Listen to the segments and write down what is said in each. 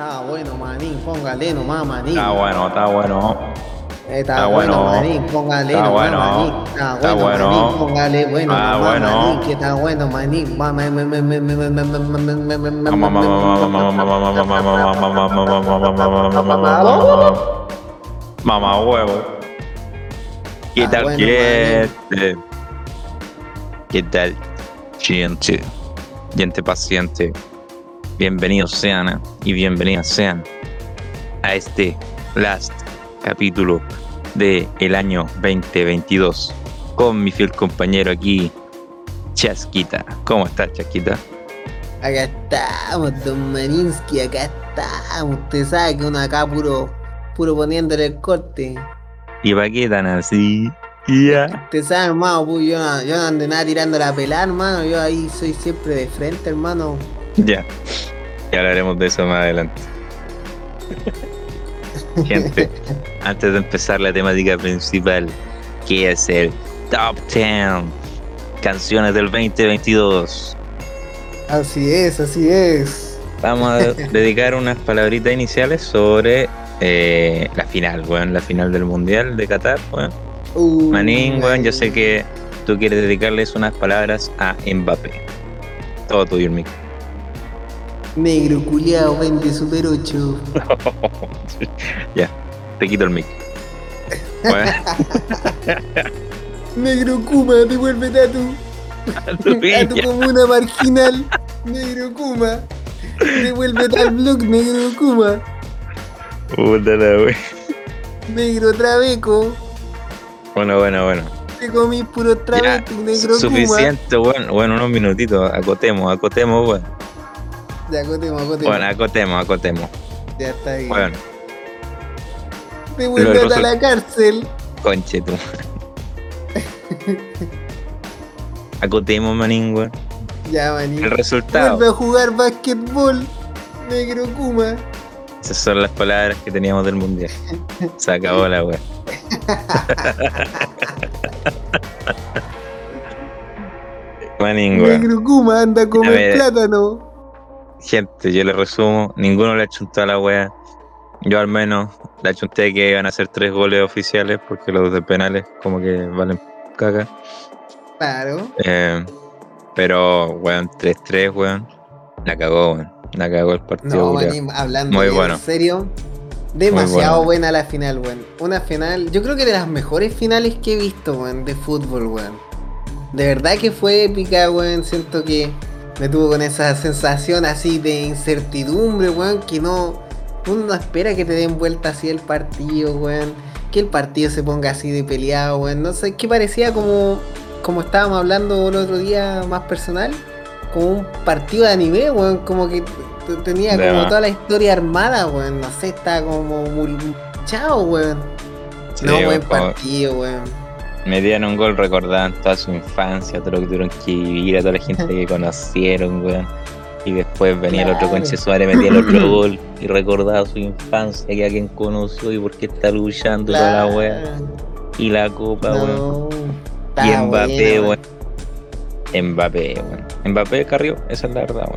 Está bueno, manín, póngale nomás, manín. Está bueno, está bueno. Está, está bueno, manín, póngale está nomás, bueno. manín. Está, está bueno, manín, póngale bueno, ah, nomás, bueno. manín, que está bueno, manín. Mamá huevo. ¿Qué tal, bueno, gente? ¿Qué tal, gente? Gente paciente. Bienvenidos sean eh, y bienvenidas sean a este last capítulo de el año 2022 con mi fiel compañero aquí, Chasquita. ¿Cómo estás, Chasquita? Acá estamos, don Maninsky, acá estamos. Usted sabe que uno acá puro, puro poniéndole el corte. ¿Y para qué tan así? Ya. Usted sabe, hermano, pues yo, yo no ando nada tirando la pelada, hermano. Yo ahí soy siempre de frente, hermano. Ya. Ya hablaremos de eso más adelante. Gente, antes de empezar la temática principal, que es el Top 10 canciones del 2022, Así es, así es. vamos a dedicar unas palabritas iniciales sobre eh, la final, weón, la final del Mundial de Qatar, weón. Uh, Manín, weón, yo sé que tú quieres dedicarles unas palabras a Mbappé. Todo tuyo, el micro. Negro culiao, vende Super 8. ya, te quito el micro. Bueno, Negro Kuma, devuélvete a tu, a tu a tu villa. comuna marginal. Negro Kuma. Devuélvete al blog, Negro Kuma. Puta la wea. Negro Trabeco. Bueno, Bueno, bueno. Te comí puro Ya, trabeco, negro Kuma. suficiente, bueno, bueno, unos minutitos, acotemos, acotemos, bueno. Ya, acotemos, acotemos. Bueno, acotemos, acotemos. ya está ahí. Bueno, Devuélvete lo- a la cárcel. conche tú. Acotemos, manín, weón. Ya, maní. El resultado. Vuelve a jugar basquetbol, negro Kuma. Esas son las palabras que teníamos del mundial. Se acabó la wea. Manín, weón. Negro Kuma anda a comer me- plátano. Gente, yo le resumo, ninguno le ha chuntado a la wea. Yo al menos le achunté que iban a ser tres goles oficiales porque los de penales como que valen caca. Claro. Eh, pero, weón, 3-3, weón. La cagó, weón. La cagó el partido. No, maní, hablando Muy bien bueno. en serio. Demasiado bueno. buena la final, weón. Una final, yo creo que de las mejores finales que he visto, weón, de fútbol, weón. De verdad que fue épica, weón. Siento que me tuvo con esa sensación así de incertidumbre, weón, que no. Uno no espera que te den vuelta así el partido, weón. Que el partido se ponga así de peleado, weón. No sé, que parecía como. Como estábamos hablando el otro día más personal. Como un partido de anime, weón. Como que tenía De como más. toda la historia armada, weón. No sé, estaba como. Chao, weón. Sí, no, buen partido, weón. Me dieron un gol, recordaban toda su infancia, todo lo que tuvieron que vivir, a toda la gente que conocieron, weón. Y después venía el otro conche suárez, metía el otro gol y recordaba su infancia, que a quien conoció y por qué está luchando y toda la weá. Y la copa, weón. No. Y Está Mbappé, buena, weón. Mbappé, weón. Mbappé Carrió, esa es la verdad,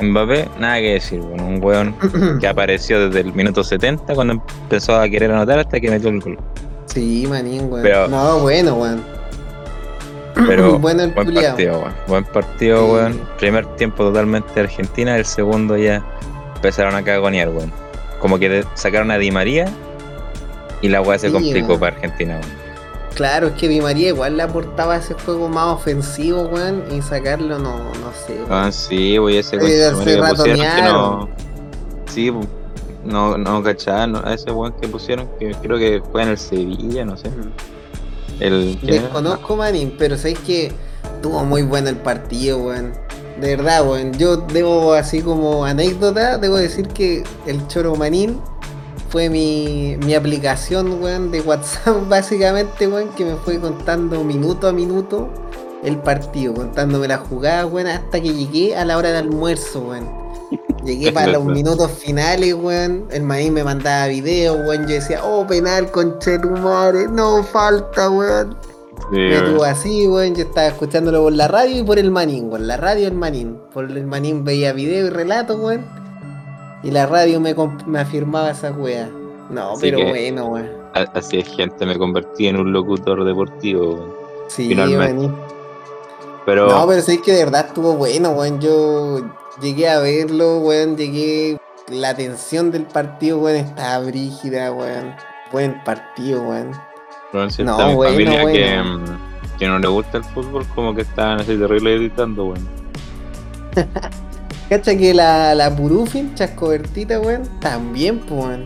weón. Mbappé, nada que decir, weón. Un weón que apareció desde el minuto 70 cuando empezó a querer anotar hasta que metió el gol. Sí, manín, weón. Pero- no, bueno, weón. Pero bueno buen culiao. partido, weón. Buen partido, Sí. weón. Primer tiempo totalmente de Argentina, el segundo ya empezaron a cagonear, weón. Como que sacaron a Di María y la weá se complicó para Argentina, weón. Claro, es que Di María igual le aportaba ese juego más ofensivo, weón, y sacarlo no, no sé. weón. Ah, sí, güey, ese weón se ratonearon. no. Sí, no, no cachaban ¿no? a ese weón que pusieron, que creo que juega en el Sevilla, no sé. El. Desconozco, manín, pero sabéis que tuvo muy bueno el partido, weón. De verdad, weón. Yo debo, así como anécdota, debo decir que el Choro Manín fue mi, mi aplicación, weón, de WhatsApp, básicamente, weón, que me fue contando minuto a minuto el partido, contándome la jugada, weón, hasta que llegué a la hora del almuerzo, weón. Llegué para los minutos finales, weón. El maíz me mandaba videos, weón. Yo decía, oh, penal, conchetumare, no falta, weón. Sí, Me tuvo así, weón. Yo estaba escuchándolo por la radio y por el manín, weón. La radio el manín. Por el manín veía video y relato, weón. Y la radio me, me afirmaba esa wea. No, Así pero que- bueno, weón. Así es, gente, me convertí en un locutor deportivo, weón. Sí, finalmente. weón. Pero, No, pero sí que de verdad estuvo bueno, weón. Yo llegué a verlo, weón. Llegué. La tensión del partido, weón, estaba brígida, weón. Buen partido, weón. no, si no, mi bueno, familia Que, bueno. mm, que no le gusta el fútbol, como que estaban así terrible editando, weón. Cacha que la, la Purufin, Chascobertita, weón, también, pues, weón.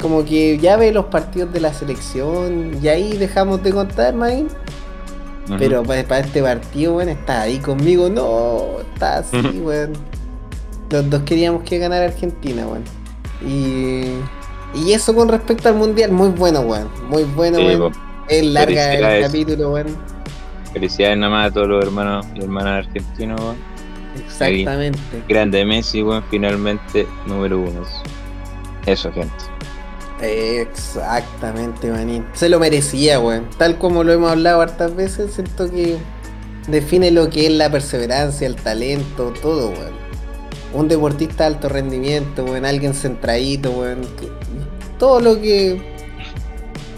Como que ya ve los partidos de la selección y ahí dejamos de contar, Maín. Pero para este partido, weón, está ahí conmigo. No, está así, Ujú. weón. Los dos queríamos que ganara Argentina, weón. Y, y eso con respecto al mundial, muy bueno, weón. Muy bueno, Sí, weón. Es larga el capítulo, weón. Felicidades nada más a todos los hermanos y hermanas argentinos, weón. Exactamente. Grande Messi, weón, finalmente número uno. Eso, gente. Exactamente, manín. Se lo merecía, weón. Tal como lo hemos hablado hartas veces, siento que define lo que es la perseverancia, el talento, todo, weón. Un deportista de alto rendimiento, weón. Alguien centradito, weón. Todo lo que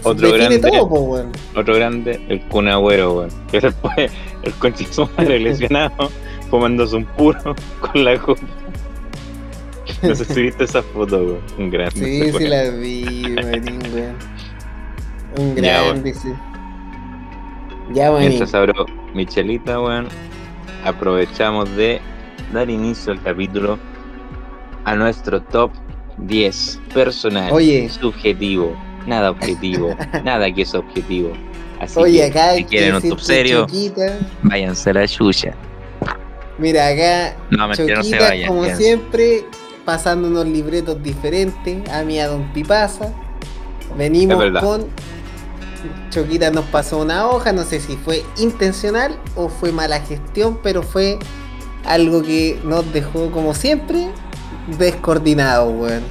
Otro define grande. todo, po, weón. Otro grande, el Kun Agüero, weón. Que después el su madre lesionado, fumándose un puro con la copa. No sé si viste esa foto, weón. Un grande. Sí, sí la vi, manín, weón. Un Ya, grande, sí. Ya, manín. Mientras abro Michelita, weón, aprovechamos de dar inicio al capítulo a nuestro top 10 personal, Oye. subjetivo, nada objetivo, nada que es objetivo. Así Oye, que acá si quieren un top serio, Choquita. váyanse a la chucha. Mira, acá No, mentira, no se vayan. como siempre, pasando unos libretos diferentes. A mí a Don Pipasa. Venimos con. Choquita nos pasó una hoja, no sé si fue intencional o fue mala gestión, pero fue algo que nos dejó, como siempre, descoordinado, weón.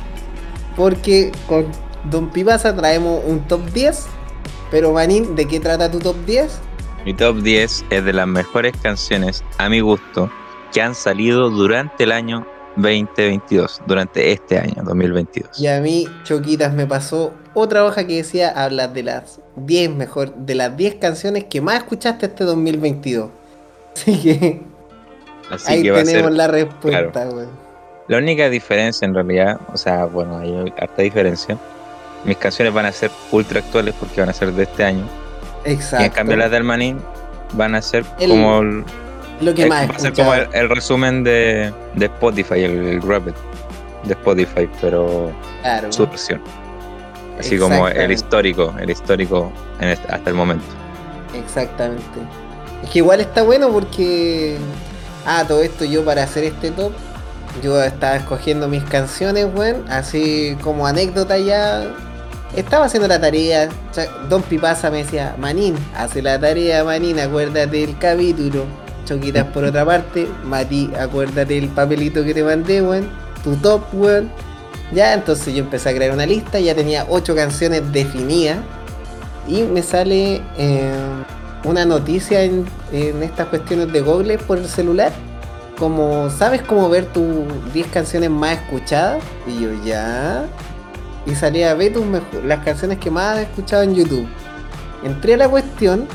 Porque con Don Pipasa traemos un top 10. Pero Manín, ¿de qué trata tu top 10? Mi top 10 es de las mejores canciones, a mi gusto, que han salido durante el año 2022, durante este año 2022. Y a mí, Choquitas, me pasó otra hoja que decía hablar de las 10 mejor, de las 10 canciones que más escuchaste este 2022. Así que Así ahí que va a tenemos ser la respuesta, weón. La única diferencia en realidad, o sea, bueno, hay harta diferencia. Mis canciones van a ser ultra actuales porque van a ser de este año. Exacto. Y en cambio las del Manín van a ser El- como el, Lo que eh, más va a ser como el, el resumen de, de Spotify, el, el Rapid de Spotify, pero Claro. su versión. Así como el histórico, el histórico en este- hasta el momento. Exactamente. Es que igual está bueno porque. Ah, todo esto yo para hacer este top. Yo estaba escogiendo mis canciones, weón. Así como anécdota ya. Estaba haciendo la tarea. Don Pipasa me decía, Manín, hace la tarea, Manín, acuérdate del capítulo. Choquitas por otra parte. Mati, acuérdate del papelito que te mandé, weón. Tu top, weón. Ya, entonces yo empecé a crear una lista. Ya tenía ocho canciones definidas. Y me sale eh, una noticia en, estas cuestiones de Google por el celular. Como, ¿sabes cómo ver tus 10 canciones más escuchadas? Y yo, ya. Y salía, ve tus las canciones que más has escuchado en YouTube. Entré a la cuestión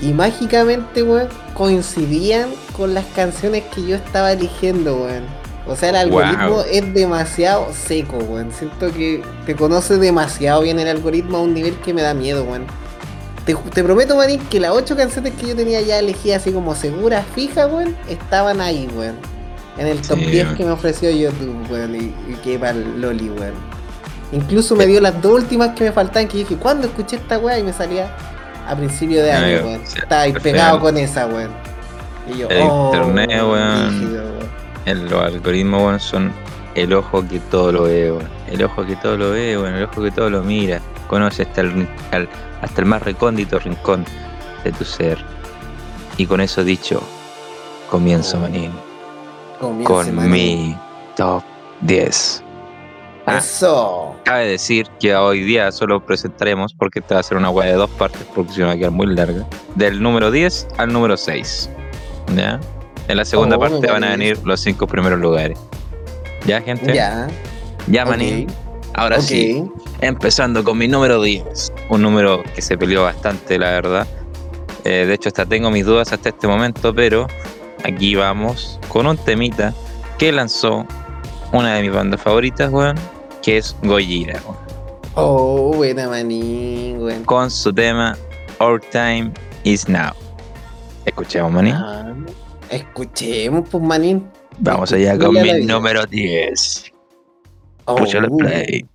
y mágicamente, weón, coincidían con las canciones que yo estaba eligiendo, weón. O sea, el Wow. algoritmo es demasiado seco, weón. Siento que te conoce demasiado bien el algoritmo a un nivel que me da miedo, weón. Te, te prometo, Marín, que las ocho canciones que yo tenía ya elegidas así como seguras, fijas, weón, estaban ahí, weón. En el top Sí, 10 weón. que me ofreció YouTube, weón, y, y que para el Loli, weón. Incluso me dio las dos últimas que me faltaban, que dije, ¿cuándo escuché esta weá? Y me salía a principio de año, weón. ahí al pegado con esa, weón. Y yo, El oh, internet, weón. los algoritmos, weón, son el ojo que todo lo ve, weón. El ojo que todo lo ve, weón. El ojo que todo lo mira. Conoce hasta el, al- hasta el más recóndito rincón de tu ser. Y con eso dicho, comienzo, Oh, manín, Comience, con Manín. mi top 10. Ah. Eso. Cabe decir que hoy día solo presentaremos, porque esta va a ser una weá de dos partes, porque si no va a quedar muy larga, del número 10 al número 6. ¿Ya? En la segunda Oh, parte van a venir los cinco primeros lugares. ¿Ya, gente? Ya. Ya, manín. Ahora sí, empezando con mi número 10. Un número que se peleó bastante, la verdad. Eh, de hecho, hasta tengo mis dudas hasta este momento, pero aquí vamos con un temita que lanzó una de mis bandas favoritas, weón, que es Gojira, Oh, buena manín, weón. Con su tema Our Time Is Now. Escuchemos, manín. Ah, escuchemos, pues, manín. Vamos allá con mi número 10. Oh. play.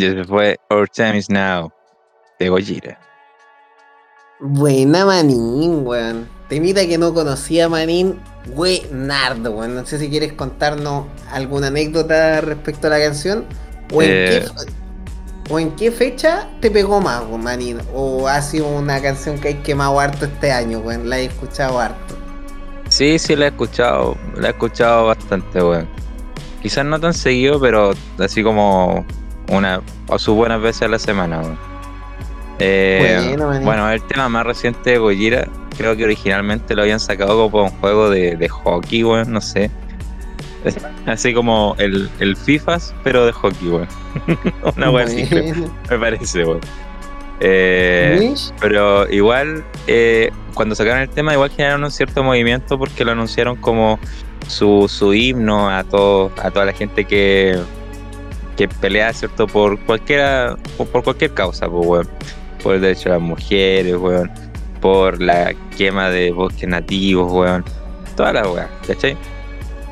Y ese fue Our Time Is Now de Gojira. Buena Manín, weón. Temita que no conocía Manín, buenardo, weón. No sé si quieres contarnos alguna anécdota respecto a la canción. ¿O en, Eh. qué, o en qué fecha te pegó más, weón, Manín? ¿O ha sido una canción que hay quemado harto este año, weón? La he escuchado harto. Sí, sí, la he escuchado. La he escuchado bastante, weón. Quizás no tan seguido, pero así como una o sus buenas veces a la semana. Eh, Bueno, bueno, el tema más reciente de Gojira, creo que originalmente lo habían sacado como un juego de, de hockey, weón, no sé. Así como el, el FIFAs, pero de hockey, weón. Una weón así, Bueno. me parece, weón. Eh, pero igual, eh, cuando sacaron el tema, igual generaron un cierto movimiento porque lo anunciaron como su, su himno a todo, a toda la gente que, que pelea, ¿cierto? Por cualquiera, por, por cualquier causa, pues, weón. Por el derecho a las mujeres, weón. Por la quema de bosques nativos, weón. Toda la weá, ¿cachai?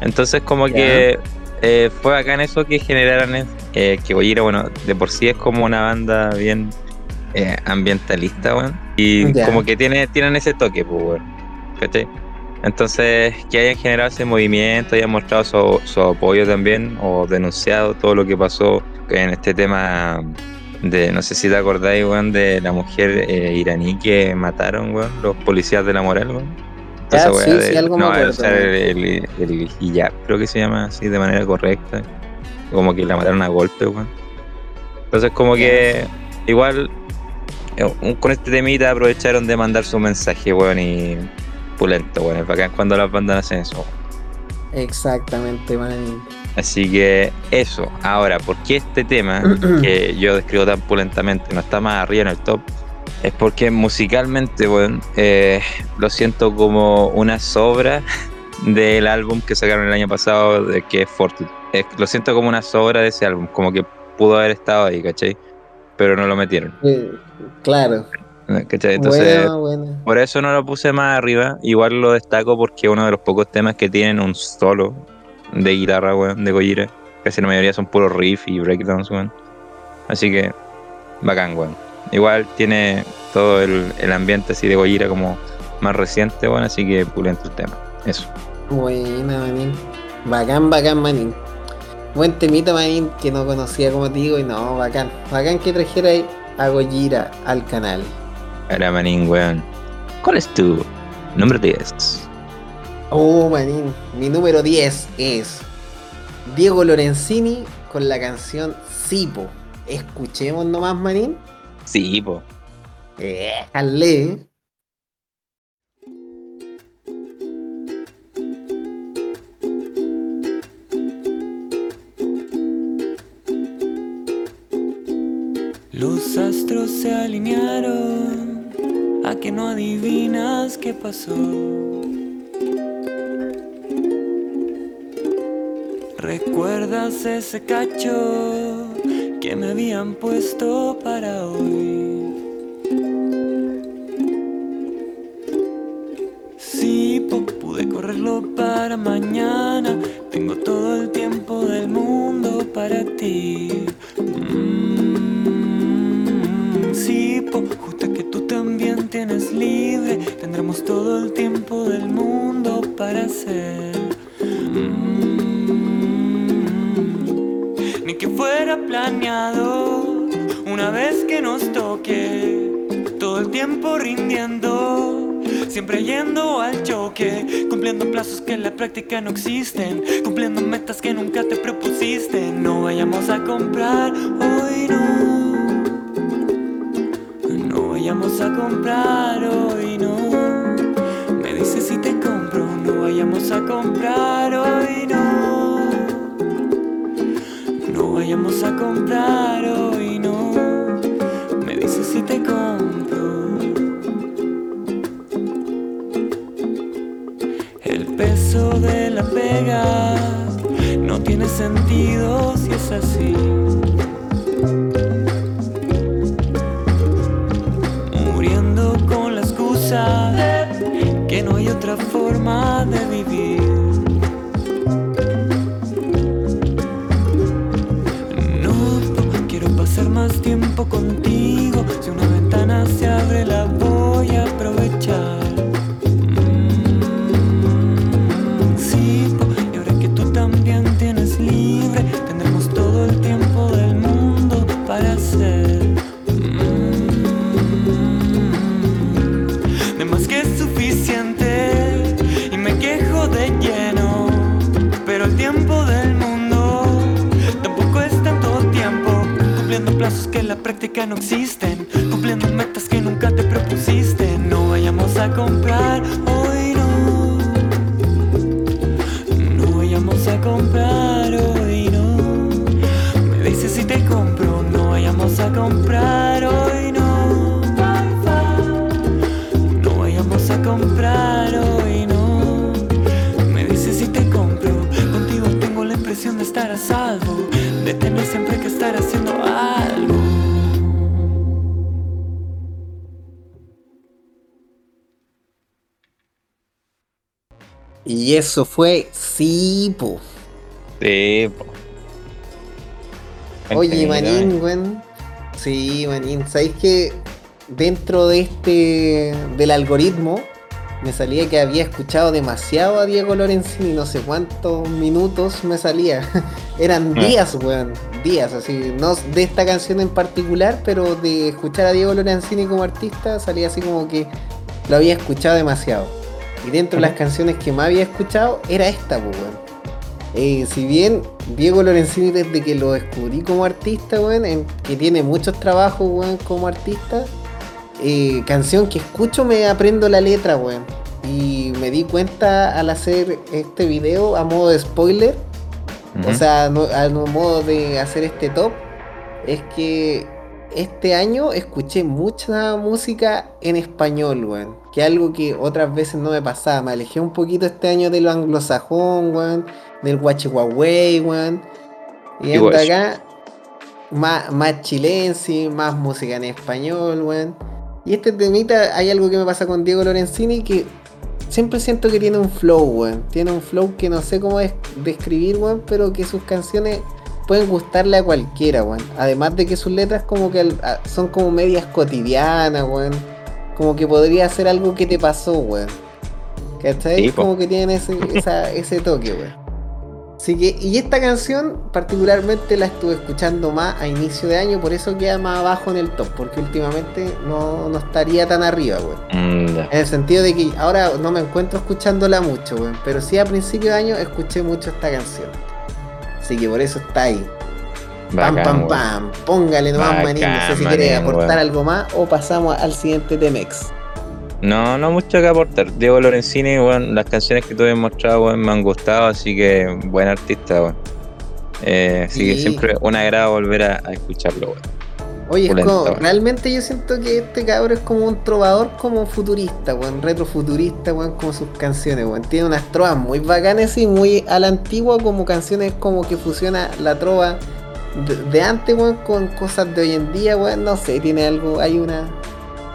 Entonces, como que eh, fue acá en eso que generaron eh, que bueno, de por sí es como una banda bien eh, ambientalista, weón. Y como que tiene, tienen ese toque, pues, weón. ¿Cachai? Entonces, que hayan generado ese movimiento, hayan mostrado su, su apoyo también, o denunciado todo lo que pasó en este tema de, no sé si te acordáis, weón, de la mujer eh, iraní que mataron, weón, los policías de la moral, weón. Weá sí, de sí, algo no usar el, el, el hijab, creo que se llama así de manera correcta. Como que la mataron a golpe, weón. Entonces, como que igual eh, con este temita aprovecharon de mandar su mensaje, weón, y pulento, weón. Es bacán cuando las bandas hacen eso. Exactamente, Manín. Así que eso. Ahora, ¿por qué este tema que yo describo tan pulentamente no está más arriba en el top? Es porque musicalmente, weón, eh, lo siento como una sobra del álbum que sacaron el año pasado, de que es Fortitude. Lo siento como una sobra de ese álbum, como que pudo haber estado ahí, ¿cachai? Pero no lo metieron, Eh, claro. ¿Cachai? Entonces, bueno, bueno. por eso no lo puse más arriba. Igual lo destaco porque es uno de los pocos temas que tienen un solo de guitarra, weón, de Gojira. Casi la mayoría son puros riff y breakdowns, weón. Así que, bacán, weón. Igual tiene todo el, el ambiente así de Gojira como más reciente, weón. Así que pulento el tema. Eso. Buena, Manín. Bacán, bacán, Manín. Buen temita, Manín, que no conocía como te digo, y no, bacán. Bacán que trajera ahí a Gojira al canal. Ahora, manín, weón. ¿Cuál es tu número 10? Oh, Manín, mi número 10 es Diego Lorenzini con la canción Sipo. Escuchemos nomás, Manín. Sí, po. Déjale. Los astros se alinearon que no adivinas qué pasó. ¿Recuerdas ese cacho que me habían puesto para hoy? Sí, pude correrlo para mañana. Tengo todo el tiempo del mundo para ti. Mm, sí, justo tienes libre. Tendremos todo el tiempo del mundo para hacer. Mm, ni que fuera planeado. Una vez que nos toque, todo el tiempo rindiendo. Siempre yendo al choque, cumpliendo plazos que en la práctica no existen, cumpliendo metas que nunca te propusiste. No vayamos a comprar hoy no. A comprar hoy no. Me dices si te compro, no vayamos a comprar hoy no. No vayamos a comprar hoy no. Me dices si te compro. El peso de la pega no tiene sentido de vivir. No quiero pasar más tiempo contigo. Si una ventana se abre la práctica no existen, eso fue sí, po. Sí, po. Oye, Cuéntame, Manín, weón. Sí, Manín. ¿Sabéis que dentro de este. del algoritmo me salía que había escuchado demasiado a Diego Lorenzini, no sé cuántos minutos me salía. Eran Ah. días, weón. Días, así. No de esta canción en particular, pero de escuchar a Diego Lorenzini como artista salía así como que lo había escuchado demasiado. Y dentro de las canciones que más había escuchado era esta, pues, weón. Eh, si bien Diego Lorenzini desde que lo descubrí como artista, weón, en- que tiene muchos trabajos, weón, como artista, eh, canción que escucho me aprendo la letra, weón. Y me di cuenta al hacer este video a modo de spoiler, o sea, no- a modo de hacer este top, es que este año escuché mucha música en español, weón. Que algo que otras veces no me pasaba. Me alejé un poquito este año de lo anglosajón, weón. Del guachihuahua, weón. Y ando acá, más, más chilense, más música en español, weón. Y este temita, hay algo que me pasa con Diego Lorenzini que siempre siento que tiene un flow, weón. Tiene un flow que no sé cómo es describir, weón, pero que sus canciones pueden gustarle a cualquiera, weón. Además de que sus letras como que son como medias cotidianas, weón. Como que podría ser algo que te pasó, weón. ¿Cachai? Sí, como que tienen ese, esa- ese toque, weón. Así que, y esta canción particularmente la estuve escuchando más a inicio de año, por eso queda más abajo en el top, porque últimamente no, no estaría tan arriba, weón. Mm, ya. En el sentido de que ahora no me encuentro escuchándola mucho, weón. Pero sí a principio de año escuché mucho esta canción. Así que por eso está ahí. Pam, Bacán, pam, pam. Póngale nomás, Bacán, manín. No sé si quiere aportar algo más o pasamos al siguiente Temex. No, no mucho que aportar. Diego Lorenzini, weón, las canciones que tú has mostrado, weón, me han gustado, así que buen artista, weón. Eh, así que siempre un agrado volver a, a escucharlo, weón. Oye, es como- realmente yo siento que este cabro es como un trovador como futurista, weón, retrofuturista, weón, como sus canciones, weón. Tiene unas trovas muy bacanas y muy a la antigua, como canciones como que fusiona la trova de, de antes, weón, con cosas de hoy en día, weón. No sé, tiene algo, hay una,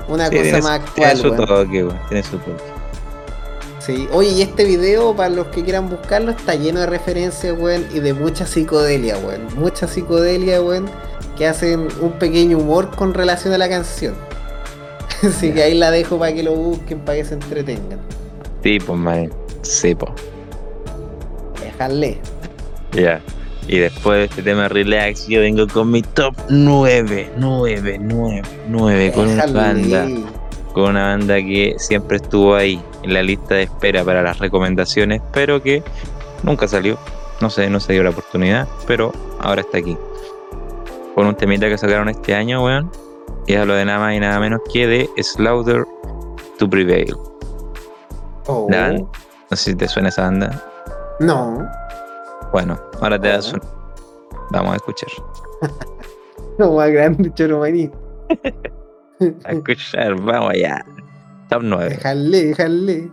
una Sí, cosa tiene, más tiene actual, su weón. toque, weón, tiene su toque. Sí, oye, y este video, para los que quieran buscarlo, está lleno de referencias, weón, y de mucha psicodelia, weón. Mucha psicodelia, weón, que hacen un pequeño humor con relación a la canción. Así que ahí la dejo para que lo busquen, para que se entretengan. Sí, pues, man. Sí, pues. Déjale. Ya. Y después de este tema relax, yo vengo con mi top 9, 9, 9, 9, con una banda. Con una banda que siempre estuvo ahí en la lista de espera para las recomendaciones, pero que nunca salió. No sé, no se dio la oportunidad, pero ahora está aquí. Con un temita que sacaron este año, weón. Y hablo de nada más y nada menos que de Slaughter to Prevail. Oh, banda- No sé si te suena esa banda. No, Bueno, ahora te das un... Vamos a escuchar. no más grande, Choromaní. A escuchar, vamos allá. Top 9. Déjale, déjale.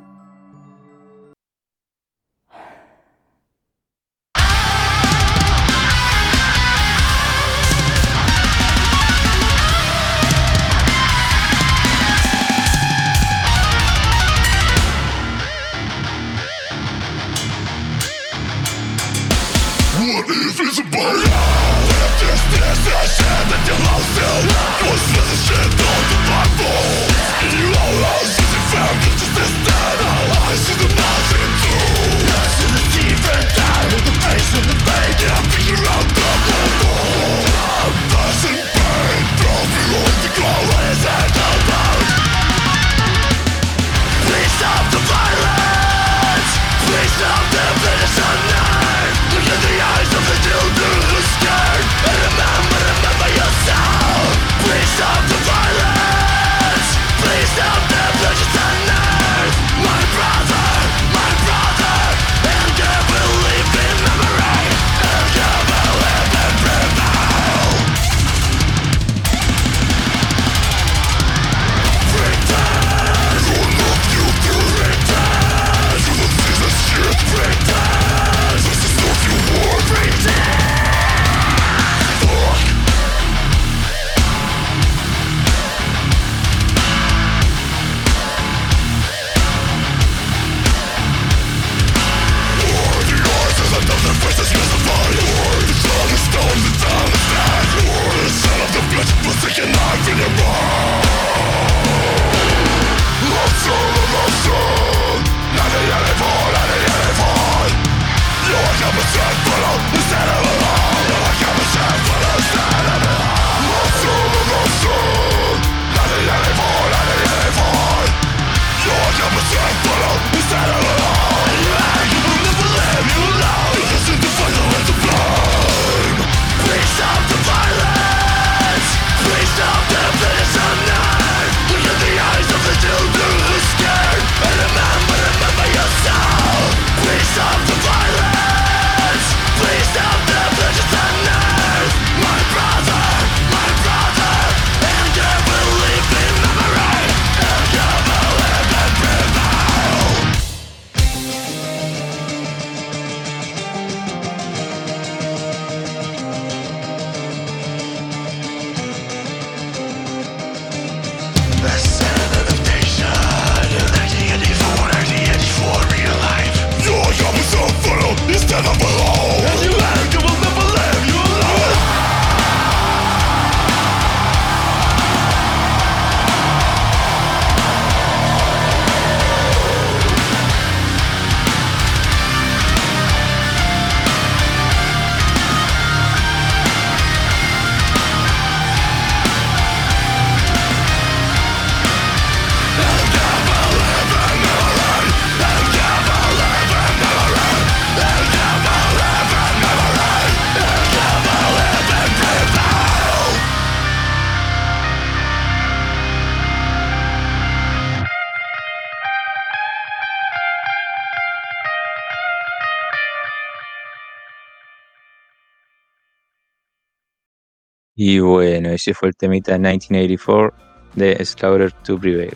Y bueno, ese fue el temita 1984 de Slaughter to Prevail.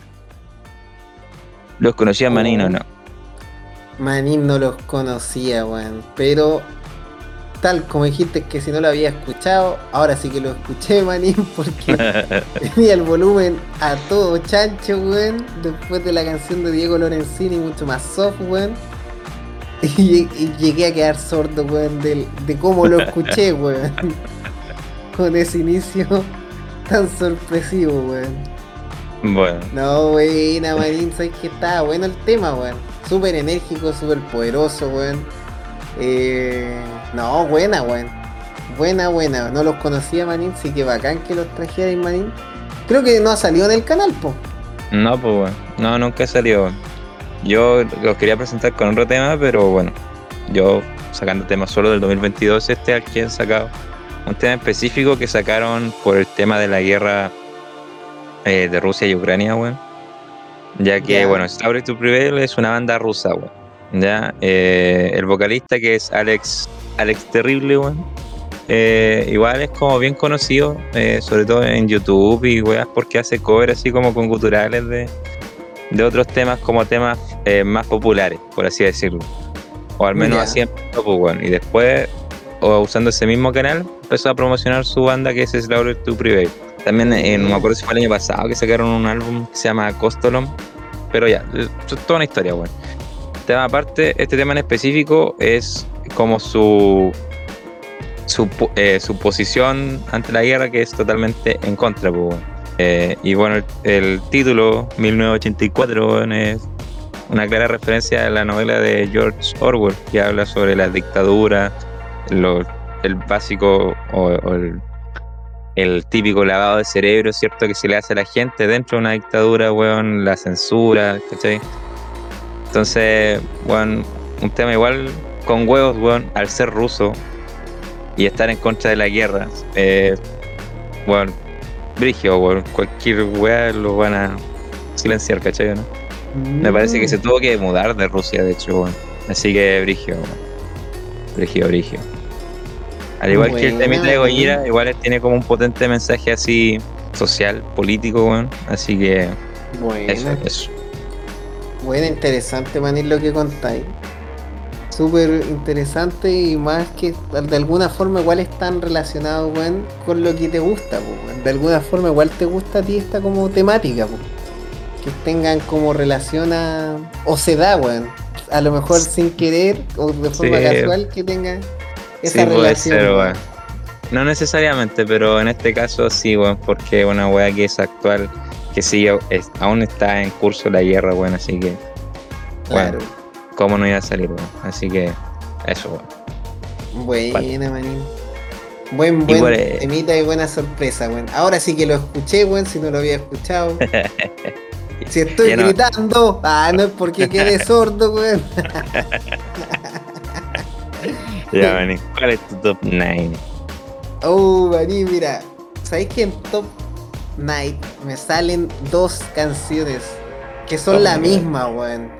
¿Los conocía Manin o no? Manin no los conocía, weón. Pero tal como dijiste que si no lo había escuchado, ahora sí que lo escuché, Manin, porque tenía el volumen a todo chancho, weón. Después de la canción de Diego Lorenzini, mucho más soft, weón. Y, y llegué a quedar sordo, weón, del- de cómo lo escuché, weón. Con ese inicio tan sorpresivo, weón. Bueno, No, buena, Marín, sabes que estaba bueno el tema, weón. Súper enérgico, súper poderoso, weón. Eh, no, buena, weón. Buena, buena. No los conocía, Marín, sí que bacán que los trajerais, Marín. Creo que no ha salido en el canal, po. no, pues bueno, no, nunca salió. Yo los quería presentar con otro tema, pero bueno, yo sacando temas solo del 2022, este al que han sacado un tema específico que sacaron por el tema de la guerra eh, de Rusia y Ucrania, weón. Ya que, bueno, Slaughter to Prevail es una banda rusa, weón. Ya, eh, el vocalista que es Alex, Alex Terrible, weón. eh, igual es como bien conocido, sobre todo en YouTube y weas, porque hace cover así como con guturales de, de otros temas como temas más populares, por así decirlo. O al menos así empezó, pues, bueno. Y después, o usando ese mismo canal, empezó a promocionar su banda que es Slaughter to Prevail. También, eh, no me acuerdo si fue el año pasado que sacaron un álbum que se llama Costolom. Pero ya, es toda una historia, bueno. Tema aparte, este tema en específico es como su su, eh, su posición ante la guerra que es totalmente en contra. pues, weón. Eh, y bueno, el, el título 1984 weón, es una clara referencia a la novela de George Orwell que habla sobre la dictadura, lo- el básico o, el, típico lavado de cerebro, ¿cierto? Que se le hace a la gente dentro de una dictadura, weón, la censura, ¿cachai? Entonces, weón, un tema igual con huevos, weón, al ser ruso y estar en contra de la guerra, eh, weón, brigio, weón, cualquier weá lo van a silenciar, ¿cachai? ¿no? Me parece que se tuvo que mudar de Rusia, de hecho, weón. Así que brigio, weón. Brigio, brigio. Al igual que el temita de. Gojira, igual tiene como un potente mensaje así social, político, weón. Así que Bueno, eso, eso. bueno, interesante, Manín, lo que contáis. Súper interesante y más que de alguna forma igual están relacionados, weón, con lo que te gusta, weón. De alguna forma igual te gusta a ti esta como temática, po. Que tengan como relación a... O se da, weón. A lo mejor sin querer o de forma Sí. casual que tengan esa Sí, puede ser, weón. No necesariamente, pero en este caso sí, weón, porque una weá que es actual, que sí, es- aún está en curso la guerra, weón, así que, Claro. ¿cómo no iba a salir, weón? Así que, eso, weón. Buena, manín. Buen, Y buen por, eh, temita y buena sorpresa, weón. Ahora sí que lo escuché, weón, si no lo había escuchado. si estoy Ya no- gritando, ah, no es porque quede sordo, weón. Ya, maní, ¿cuál es tu top 9? Oh, manín, mira. ¿Sabéis que en Top Night me salen dos canciones que son Top la misma, weón?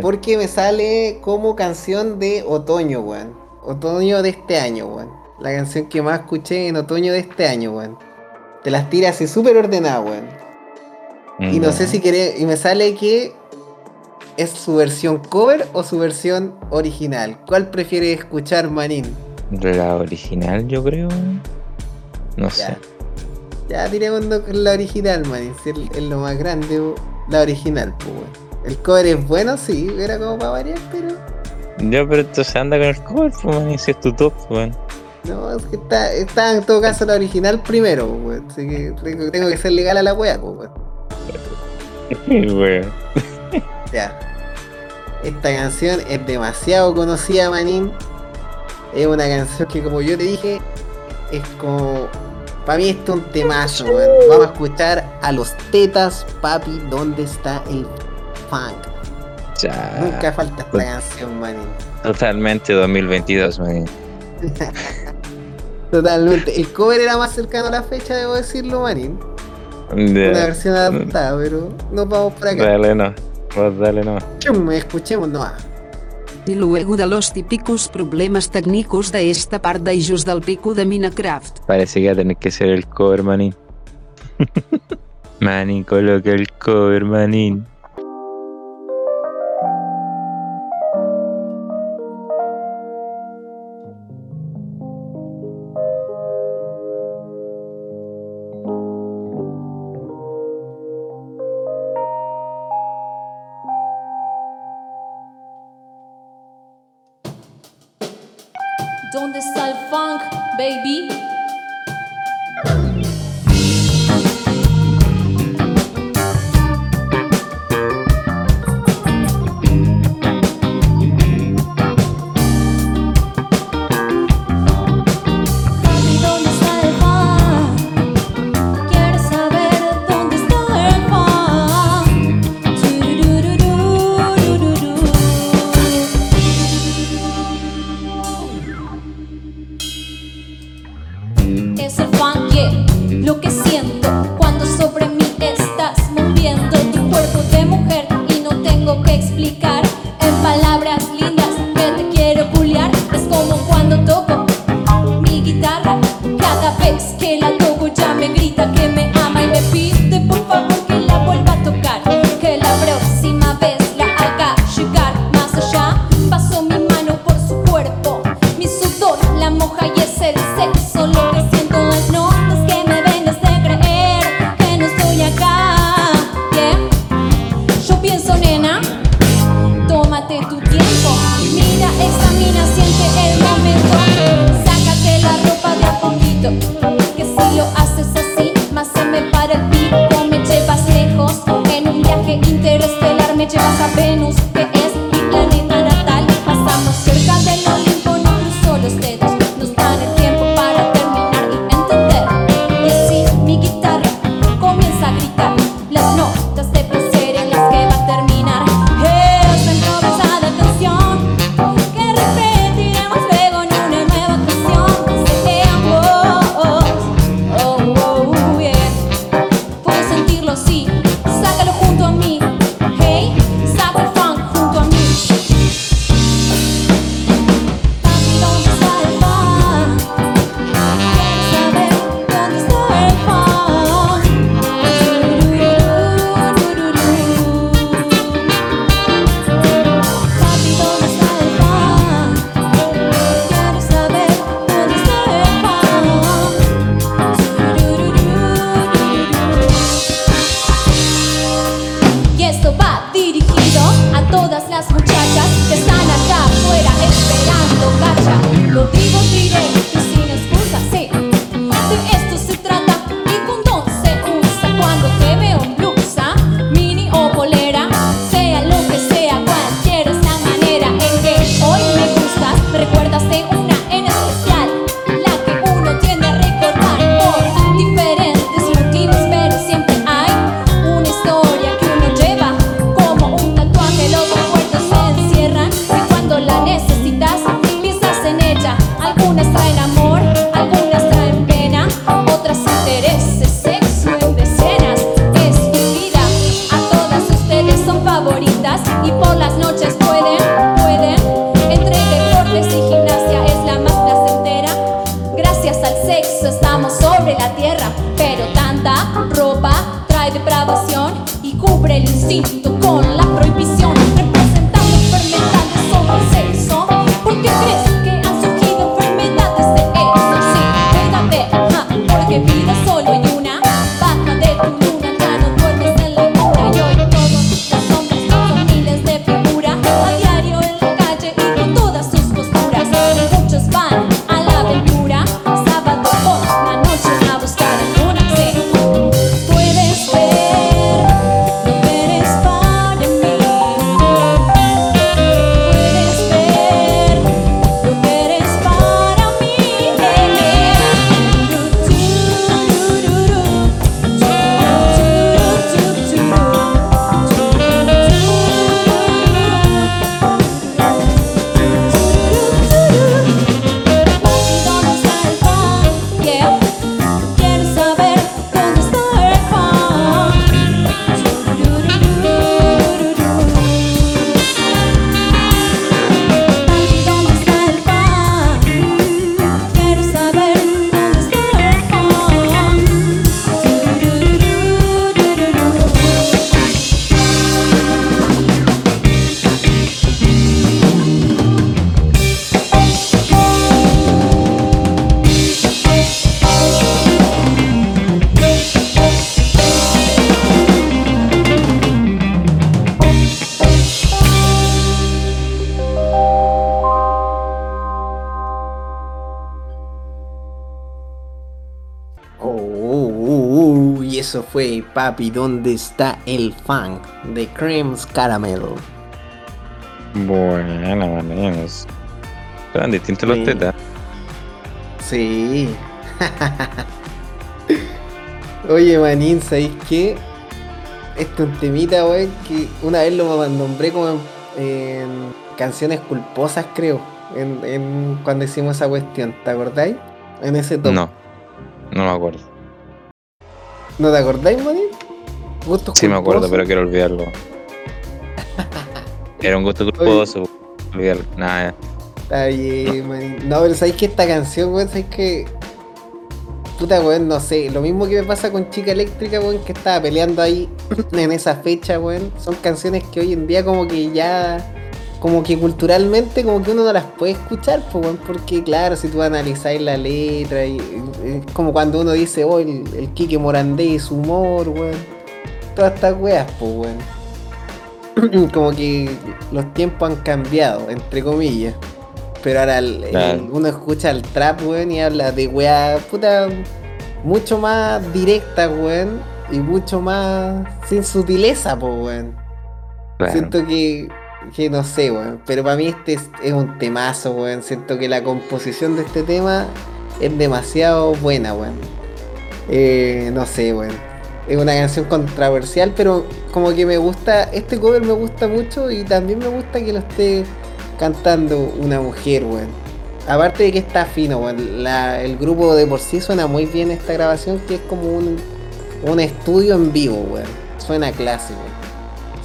Porque me sale como canción de otoño, weón. Otoño de este año, weón. La canción que más escuché en otoño de este año, weón. Te las tira así súper ordenada, weón. Y no sé si querés. Y me sale que es su versión cover o su versión original. ¿Cuál prefieres escuchar, Manín? La original, yo creo. No sé. Ya. Tiremos la original, Manín. Si es, es lo más grande, la original, pues, weón. El cover es bueno, sí, era como para variar, pero. Ya, pero entonces anda con el cover, pues, maní, si es tu top, weón. No, es que está, está en todo caso la original primero, pues, weón. Así que tengo, tengo que ser legal a la wea, pues, weón. Esta canción es demasiado conocida, manín. Es una canción que, como yo te dije, es como. Para mí esto es un temazo, weón. Vamos a escuchar a los tetas, papi, ¿dónde está el funk? Ya. Nunca falta esta canción, manín. Totalmente 2022, maní. Totalmente. El cover era más cercano a la fecha, debo decirlo, manín. Una versión adaptada, pero nos vamos por acá. Dale, no. Vos dale, no. Chum, escuchemos nomás. Y luego de los típicos problemas técnicos de esta part d'ajust del pico de Minecraft. Parece que va a tener que ser el cover, manín. manín, coloca el cover, manín. Eso fue Papi, ¿dónde está el funk? De Creams Caramel. Buena, manes. Eran distintos Sí. los tetas. Sí. Oye, manín, ¿sabéis qué? Esto es un temita, weón, que una vez lo nombré como en, en canciones culposas, creo. En, en- cuando hicimos esa cuestión, ¿te acordáis? En ese top. No, no me acuerdo. ¿No te acordáis, manín? Gustos Sí me acuerdo, pero quiero olvidarlo. Era un gusto culposo. Olvidarlo. Nada, Está bien, manín. No, pero ¿sabéis que esta canción, weón? ¿Sabéis que Puta, weón, no sé. Lo mismo que me pasa con Chica Eléctrica, weón, que estaba peleando ahí en esa fecha, weón. Son canciones que hoy en día como que ya... Como que culturalmente como que uno no las puede escuchar, pues, weón. Porque claro, si tú analizáis la letra y... Es como cuando uno dice, oh, el, el Quique Morandé y su humor, weón. Todas estas weas, pues, weón. como que los tiempos han cambiado, entre comillas. Pero ahora el- el- Claro. uno escucha el trap, weón, y habla de weá, puta, mucho más directa, weón, y mucho más sin sutileza, po, weón. Claro. Siento que, que no sé, weón. Pero para mí este es, un temazo, weón. Siento que la composición de este tema es demasiado buena, weón. Eh, no sé, weón. Es una canción controversial, pero como que me gusta, este cover me gusta mucho y también me gusta que lo esté cantando una mujer, weón. Aparte de que está fino, weón. El grupo de por sí suena muy bien esta grabación, que es como un, un estudio en vivo, weón. Suena clásico.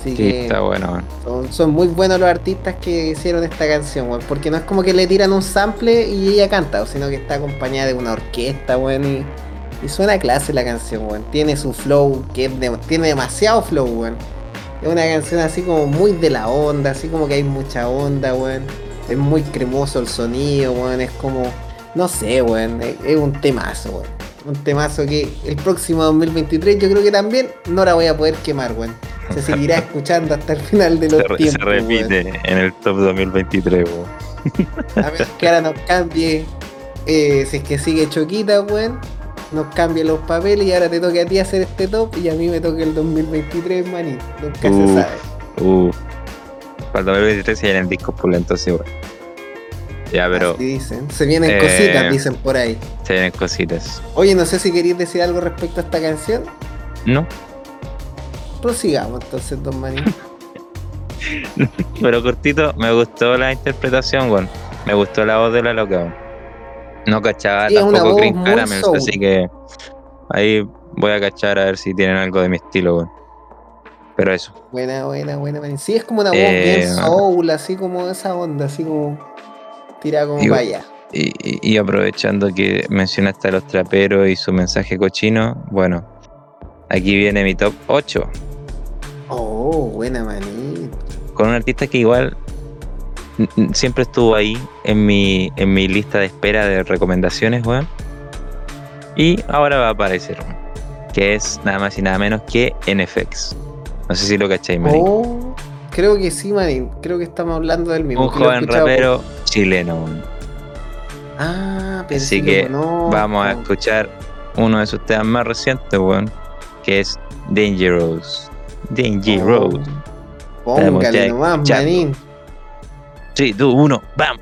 Así Sí, que está bueno, son, son muy buenos los artistas que hicieron esta canción, weón. Porque no es como que le tiran un sample y ella canta, sino que está acompañada de una orquesta, weón. Y, y suena clase la canción, weón. Tiene su flow, que es de- tiene demasiado flow, weón. Es una canción así como muy de la onda, así como que hay mucha onda, weón. Es muy cremoso el sonido, weón. Es como, no sé, weón. Es, es un temazo, weón. Un temazo que el próximo 2023 yo creo que también no la voy a poder quemar, weón. Se seguirá escuchando hasta el final de los Se, tiempos. se repite en el top 2023, weón. weón. A ver que ahora nos cambie. eh, si es que sigue Choquita, weón. Nos cambie los papeles y ahora te toque a ti hacer este top y a mí me toque el 2023, maní. Nunca Uh. se sabe. Uh. Para el 2023 se vienen discos pulentos, sí, weón. Ya, pero Así dicen. Se vienen eh, cositas, dicen por ahí. se vienen cositas. Oye, no sé si queréis decir algo respecto a esta canción. ¿No? Prosigamos entonces, don Maní. Pero cortito, me gustó la interpretación, weón. Me gustó la voz de la loca, weón. No cachaba Sí, tampoco Green soul. así que ahí voy a cachar a ver si tienen algo de mi estilo, weón. Pero eso. Buena, buena, buena, Maní. Sí, es como una voz Eh, bien soul, así como esa onda, así como tirada como Digo- para allá. Y, y- y aprovechando que mencionaste a los traperos y su mensaje cochino, bueno, aquí viene mi top 8. Oh, buena, Maní. Con un artista que igual siempre estuvo ahí en mi, en mi lista de espera de recomendaciones, weón. Y ahora va a aparecer, que es nada más y nada menos que NFX. No sé si lo cacháis, Marín. Oh, creo que sí, Marín. Creo que estamos hablando del mismo. un joven rapero chileno, weón. por- Ah, pero Así que. Vamos a escuchar uno de sus temas más recientes, weón, que es Dangerous. Dangerous. Oh, póngale Jack nomás. Manín. 3, 2, 1, ¡bam!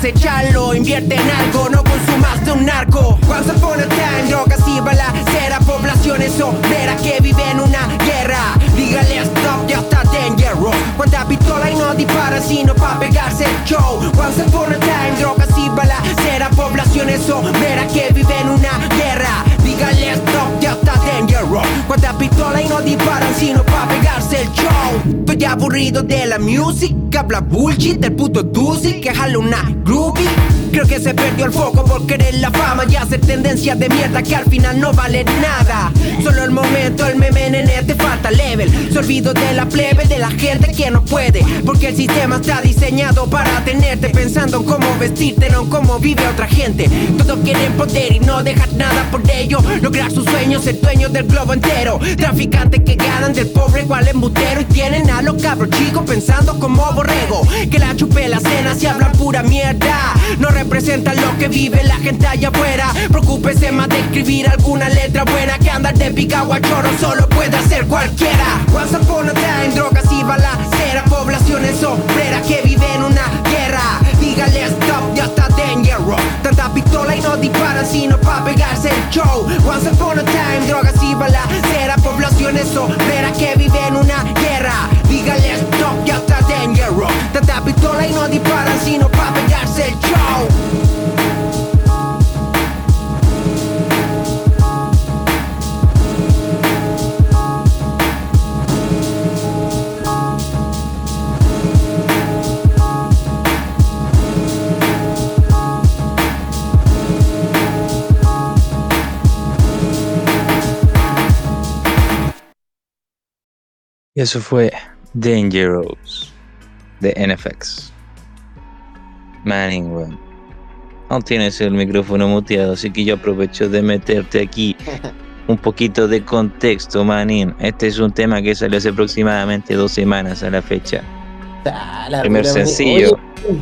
Cosecharlo. Invierte en algo, no consumas de un narco. Once upon a time, drogas y balacera. Poblaciones obreras que viven en una guerra. Dígale stop, ya está dangerous. Cuánta pistola y no dispara sino pa' pegarse el show. Once upon a time, drogas y balacera. Poblaciones obreras que viven pistola y no disparan sino pa' pegarse el show. Estoy aburrido de la music, habla bullshit del puto Tusi, que jala una groupie. Creo que se perdió el foco por querer la fama y hacer tendencias de mierda que al final no vale nada. Solo el momento, el meme nene te falta level. Se olvido de la plebe, de la gente que no puede. Porque el sistema está diseñado para tenerte pensando en cómo vestirte, no en cómo vive otra gente. Todos quieren poder y no dejar nada por ello. Lograr sus sueños, ser dueños del globo entero. Traficantes que ganan del pobre cual embutero y tienen a los cabros chicos pensando como borrego. Que la chupe la cena si hablan pura mierda. No representan lo que vive la gente allá afuera. Preocúpese más de escribir alguna letra buena que andar de picado a choro solo puede hacer cualquiera. Once upon a drogas y balacera, poblaciones obreras que viven una guerra. Dígale stop, ya está dangerous. Tanta pistola y no disparan sino pa' pegarse el show. Once upon a time, drogas y balacera, poblaciones obreras que viven una guerra. Dígale stop, ya está dangerous. Tanta pistola y no disparan sino pa' pegarse el show. Y eso fue Dangerous de NFX. Manning, weón. Aún tienes el micrófono muteado, así que yo aprovecho de meterte aquí un poquito de contexto, Manning. Este es un tema que salió hace aproximadamente dos semanas a la fecha. Ah, la Primer sencillo. Oye,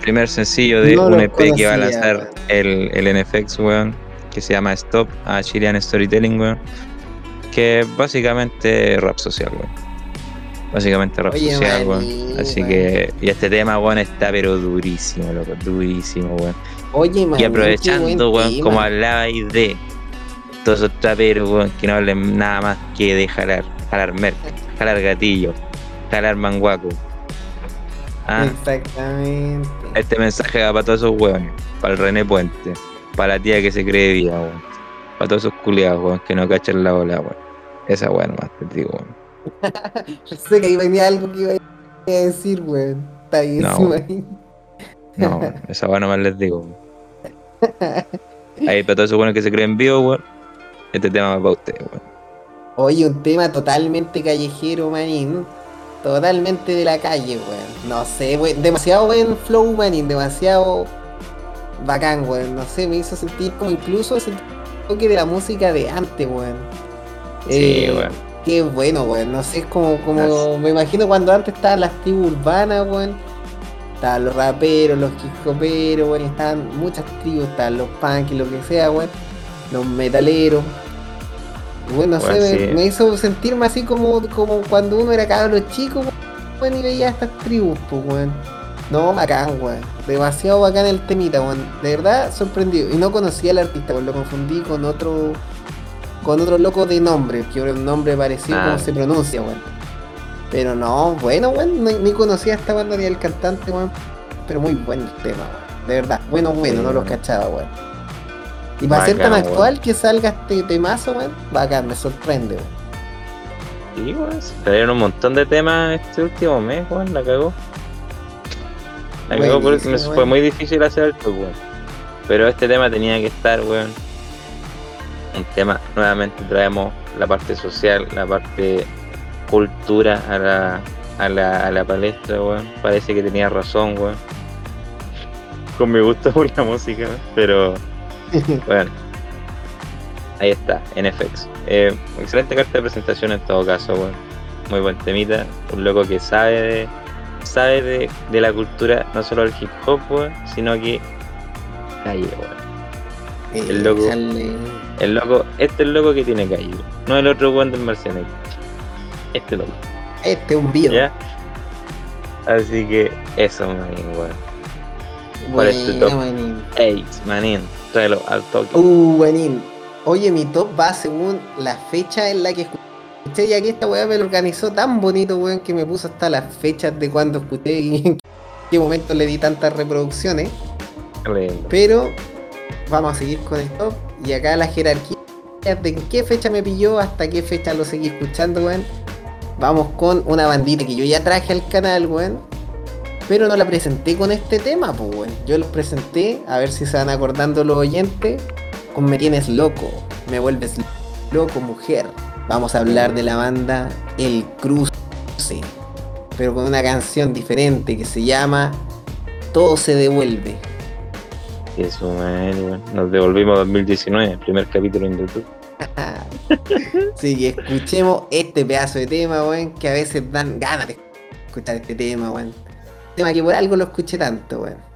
Primer sencillo de No un EP que va a lanzar el, el NFX, weón, que se llama Stop a Chilean Storytelling, weón. Que básicamente rap social, weón. Básicamente rap Oye, social, weón. maní, Así que, y este tema, weón, está pero durísimo, loco, durísimo, weón. Oye, Y maní, aprovechando, weón, como hablabais de todos esos traperos, weón, que no hablen nada más que de jalar, jalar merca, jalar gatillo, jalar manguaco. Ah, Exactamente. este mensaje va para todos esos weones, para el René Puente, para la tía que se cree viva, weón. Para todos esos culiados, weón, que no cachan la ola, weón. Esa weón nomás te digo, weón. Pensé que ahí venía algo que iba a decir, weón. Está bien, No. No, esa weón nomás les digo. Ahí para todos esos weones que se creen vivos, weón. Este tema va para ustedes, weón. Oye, un tema totalmente callejero, manín. Totalmente de la calle, weón. No sé, weón. Demasiado buen flow, manín. Demasiado bacán, weón. No sé, me hizo sentir como incluso ese toque de la música de antes, weón. Sí, Eh, weón. Qué bueno, weón. No sé, es como, como me imagino cuando antes estaban las tribus urbanas, weón. Estaban los raperos, los hip hoperos, weón. y Estaban muchas tribus, estaban los punks, lo que sea, weón. Los metaleros. Y Bueno, no sé, me hizo sentirme así como, como cuando uno era cabro chico, weón, y veía estas tribus, pues, weón. No, bacán, weón. Demasiado bacán el temita, weón. De verdad, sorprendido. Y no conocía al artista, weón. Lo confundí con otro con otro loco de nombre, que un nombre parecido Ah. como se pronuncia, weón. Pero no, bueno, weón, ni, ni conocía a esta banda ni al cantante, weón. Pero muy buen el tema, weón. De verdad, bueno, bueno, Sí, no weón. cachaba, weón. Y para ser tan weón. actual que salga este temazo, weón, bacán, me sorprende, weón. Sí, weón. se Salieron un montón de temas este último mes, weón. La cagó. La cagó porque me fue muy difícil hacer el weón. Pero este tema tenía que estar, weón. Un tema, nuevamente traemos la parte social, la parte cultura a la, a la, a la palestra, weón. Parece que tenía razón, weón. Con mi gusto por la música, weón. pero bueno. Ahí está, NFX. Eh, excelente carta de presentación en todo caso, weón. Muy buen temita. Un loco que sabe de, sabe de, de la cultura, no solo del hip hop, weón, sino que calle, weón. El loco. El loco, este es el loco que tiene weón. No el otro weón del Marcianeque. Este loco, Este es un video. ¿ya? Así que eso, manín, weón. ¿Cuál es tu top? manín. Ey, manín, tráelo al toque. Uh, buenín. Oye, mi top va según la fecha en la que escuché, ya que esta weá me lo organizó tan bonito, weón, que me puso hasta las fechas de cuando escuché y en qué momento le di tantas reproducciones. Lindo. Pero vamos a seguir con el top. Y acá la jerarquía de en qué fecha me pilló hasta qué fecha lo seguí escuchando, weón. Vamos con una bandita que yo ya traje al canal, weón. Pero no la presenté con este tema, pues, weón. Yo los presenté, a ver si se van acordando los oyentes, con Me Tienes Loco. Me vuelves loco, mujer. Vamos a hablar de la banda El Cruce. Pero con una canción diferente que se llama Todo se devuelve. Eso, man, weón. Nos devolvimos a 2019, primer capítulo en YouTube. Sí, que escuchemos este pedazo de tema, weón, que a veces dan ganas de escuchar este tema, weón. Tema que por algo lo escuché tanto, weón.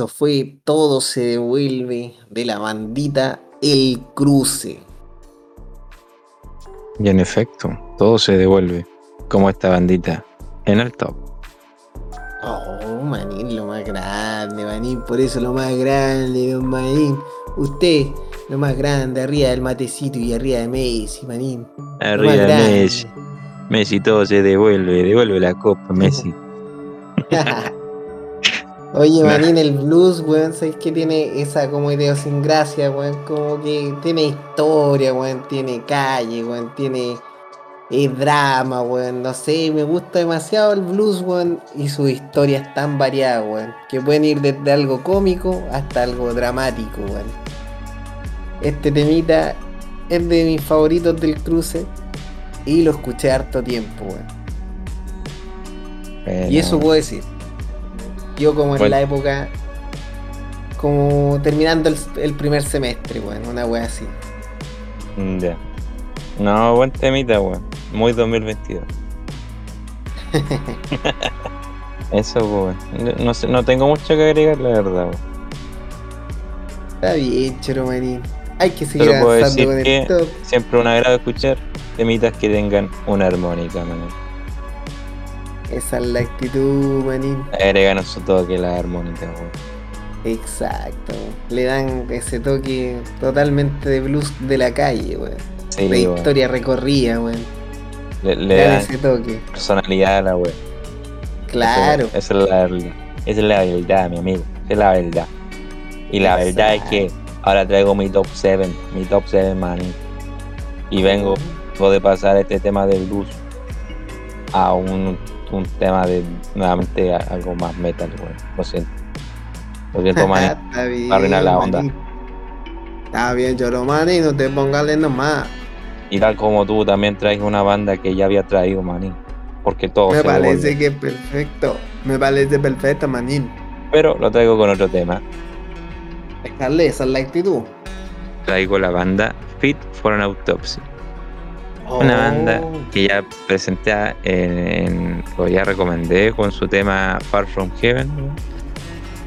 Eso fue Todo se devuelve de la bandita El Cruce. Y en efecto, todo se devuelve, como esta bandita, en el top. Oh, Manín, lo más grande, Manín, por eso lo más grande, don Manín. Usted, lo más grande, arriba del matecito y arriba de Messi, Manín. Arriba grande. Messi. Messi todo se devuelve, devuelve la copa, Messi. Oye, Nah. Manín, el blues, weón, ¿sabes que tiene esa como idiosincrasia, weón? Como que tiene historia, weón, tiene calle, weón, tiene eh, drama, weón, no sé, me gusta demasiado el blues, weón, y sus historias tan variadas, weón, que pueden ir desde algo cómico hasta algo dramático, weón. Este temita es de mis favoritos del cruce y lo escuché harto tiempo, weón. Y eso puedo decir. Yo como en la época como terminando el, el primer semestre, weón, una wea así. Mm, Ya. No, buen temita, weón. Muy 2022. Eso, weón. No- No, sé, no tengo mucho que agregar, la verdad, weón. Está bien, Choro Manín. Hay que seguir Solo puedo avanzando decir con el que top. siempre un agrado escuchar temitas que tengan una armónica, man. Esa es la actitud, Manín. Agregan su toque la armónica, weón. Exacto. Le dan ese toque totalmente de blues de la calle, weón. Sí, de weón. historia recorrida, weón. Le, le dan dan ese toque. personalidad a la weón. Claro. Esa, esa es la verdad. Esa es la verdad, mi amigo. Esa es la verdad. Y la verdad es que ahora traigo mi top 7, mi top 7, man. Y vengo vengo de pasar este tema del blues a un, un tema de nuevamente algo más metal, weón. Lo siento. Lo siento, man. Arruinar la onda. Está bien, Choro Manín, no te pongas lento más. Y tal como tú también traes una banda que ya había traído, manín. Porque todo Me se parece devuelve. que es perfecto. Me parece perfecto, Manín. Pero lo traigo con otro tema. Dejarle esa es la actitud. Traigo la banda Fit for an Autopsy. Una banda Oh. que ya presenté en, en- o ya recomendé con su tema Far From Heaven.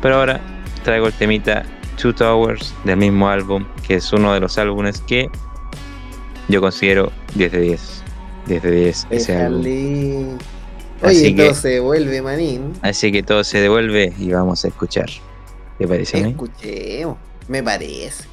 Pero ahora traigo el temita Two Towers del mismo álbum, que es uno de los álbumes que yo considero 10 de 10. 10 de 10 ese álbum. Así Oye, que- todo se vuelve, Manín. Así que todo se devuelve y vamos a escuchar. ¿Te parece? Escuchemos. Me parece.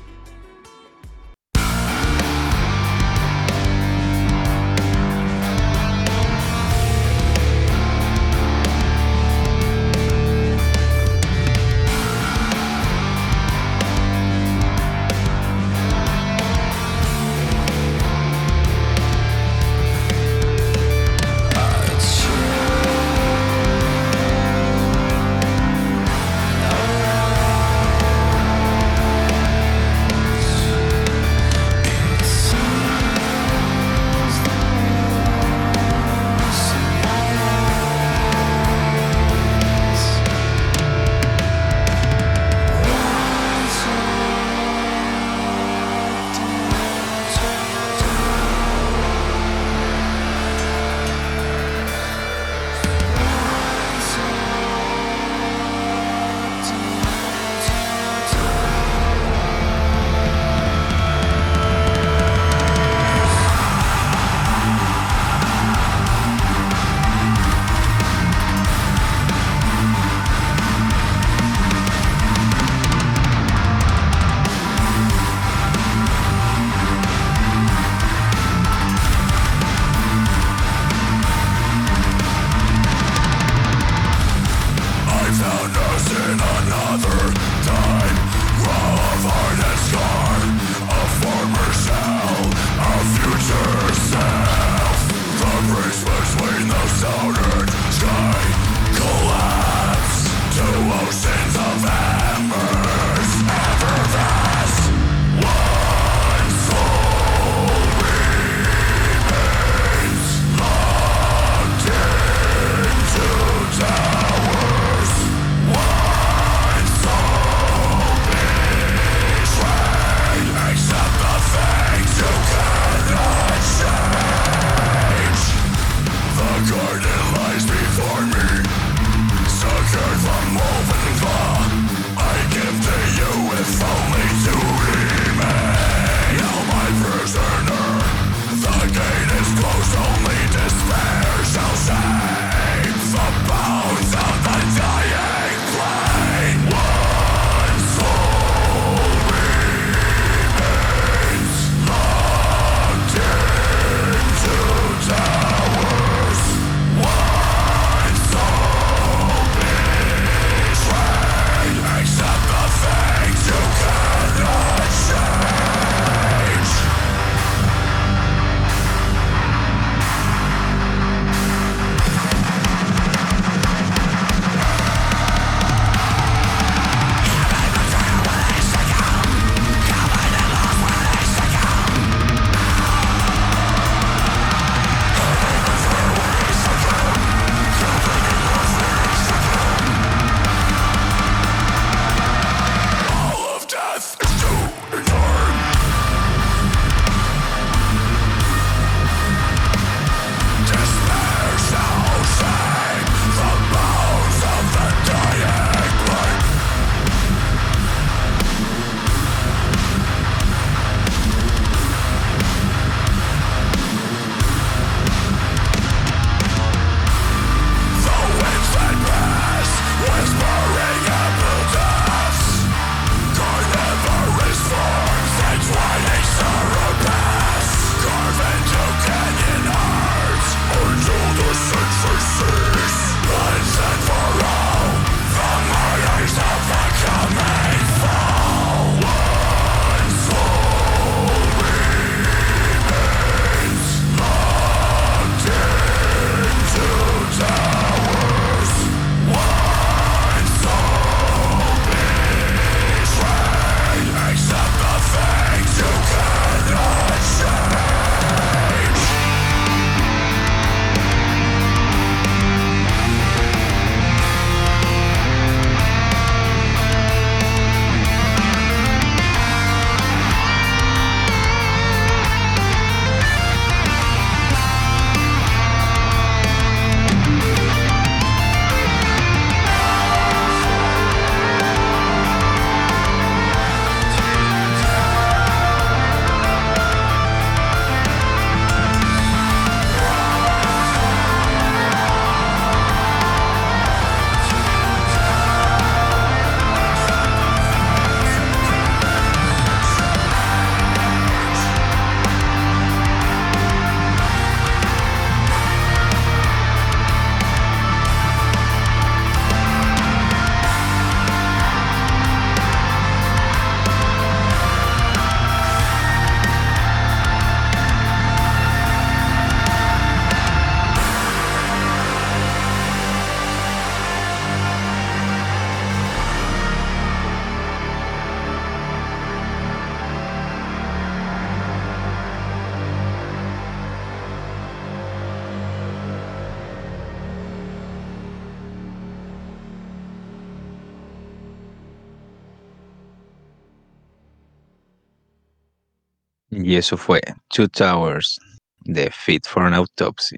Y eso fue Two Towers de Fit for an Autopsy.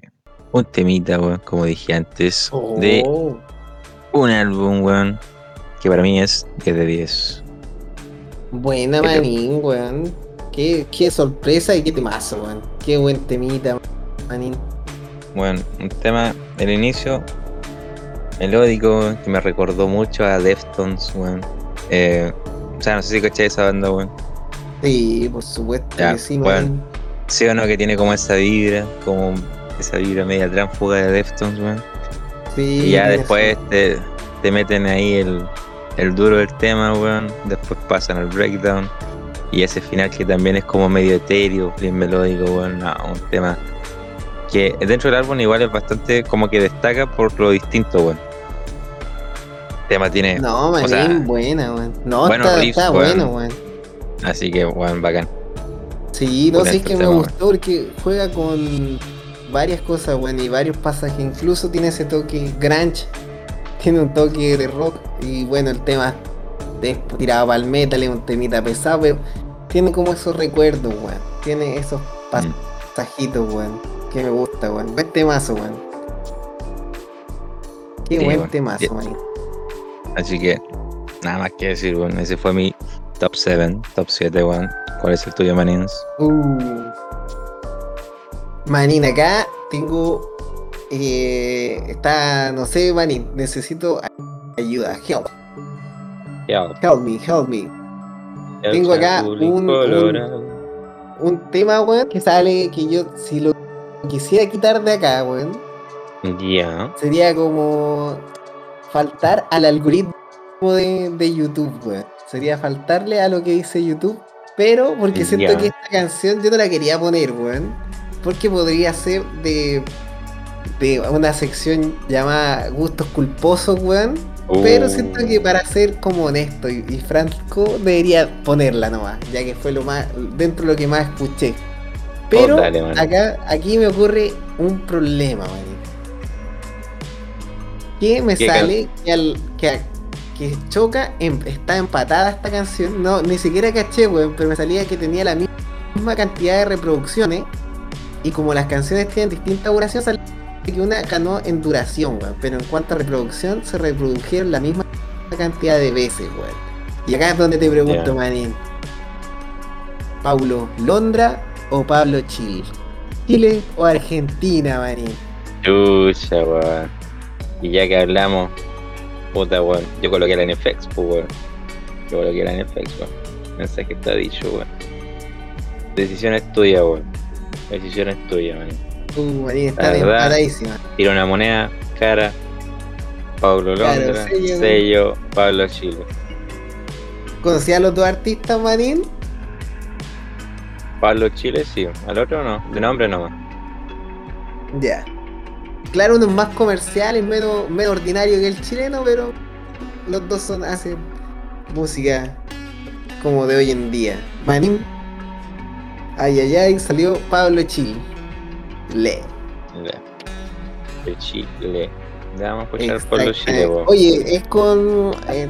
Un temita, weón, como dije antes, de Oh, un álbum, weón, que para mí es 10 de 10. buena ¿Qué te- manín, weón. Qué, qué sorpresa y qué temazo, weón. Qué buen temita, manín. Bueno, un tema, el inicio, melódico, que me recordó mucho a Deftones, weón. Eh, o sea, no sé si caché esa banda, weón. Sí, por supuesto Ya, que sí, bueno. Sí o no, que tiene como esa vibra, como esa vibra media tránfuga de Deftones, weón. Sí, Y ya después te, te meten ahí el, el duro del tema, weón. Después pasan al breakdown. Y ese final que también es como medio etéreo, bien melódico, weón. No, un tema que dentro del álbum igual es bastante como que destaca por lo distinto, weón. El tema tiene... No, sea, buena, weón. No, está, riffs, está bueno, weón. Así que, weón, bacán. Sí, no sé, es que me tema, gustó porque juega con varias cosas, weón, y varios pasajes. Incluso tiene ese toque grunge, tiene un toque de rock, y bueno, el tema es tirado para el metal, es un temita pesado, pero tiene como esos recuerdos, weón. Tiene esos Mm. pasajitos, weón, que me gusta, weón. Buen temazo, weón. Qué Sí, buen weón. temazo, Sí. man. Así que, nada más que decir, weón. Ese fue mi top 7, top 7, weón. ¿Cuál es el tuyo, Manins? Uh. Manín, acá tengo. eh, está, no sé, Manín, necesito ayuda. Help, help me, help me. Tengo acá un- un- Un tema, weón, que sale que yo, si lo quisiera quitar de acá, weón, Ya. sería como faltar al algoritmo de, de YouTube, weón. Sería faltarle a lo que dice YouTube, pero porque siento que esta canción yo no la quería poner, weón. Porque podría ser de, de una sección llamada Gustos Culposos, weón. Pero siento que para ser como honesto y, y franco, debería ponerla nomás, ya que fue lo más, dentro de lo que más escuché. Pero Oh, dale, acá, aquí me ocurre un problema, man. Que me ¿Qué sale que, al- que, que choca, em- está empatada esta canción. No, ni siquiera caché, weón, pero me salía que tenía la misma cantidad de reproducciones. Y como las canciones tienen distinta duración, salía que una ganó en duración, weón. Pero en cuanto a reproducción, se reprodujeron la misma cantidad de veces, weón. Y acá es donde te pregunto, Ya. manín. ¿Paulo Londra o Pablo Chile? ¿Chile o Argentina, manín? Chucha, weón. Y ya que hablamos, puta, weón. Yo coloqué la NFX, pues, weón. Yo coloqué la NFX, weón. Mensaje está dicho, weón. Decisión es tuya, weón. Decisión es tuya, man. Uh, está La verdad. empatadísima. Tira una moneda, cara. Pablo Claro, Londra, sello. sello, Pablo Chile. ¿Conocías a los dos artistas, manín? Pablo Chile, sí. Al otro no. De nombre nomás. Ya. Claro, uno es más comercial, es menos, menos ordinario que el chileno, pero los dos son, hacen música como de hoy en día. Manín. Ay, ay, ay, salió Pablo Chile. Le. De Chile. Vamos a escuchar Pablo Exacto. Chile, Eh. Oye, es con. eh,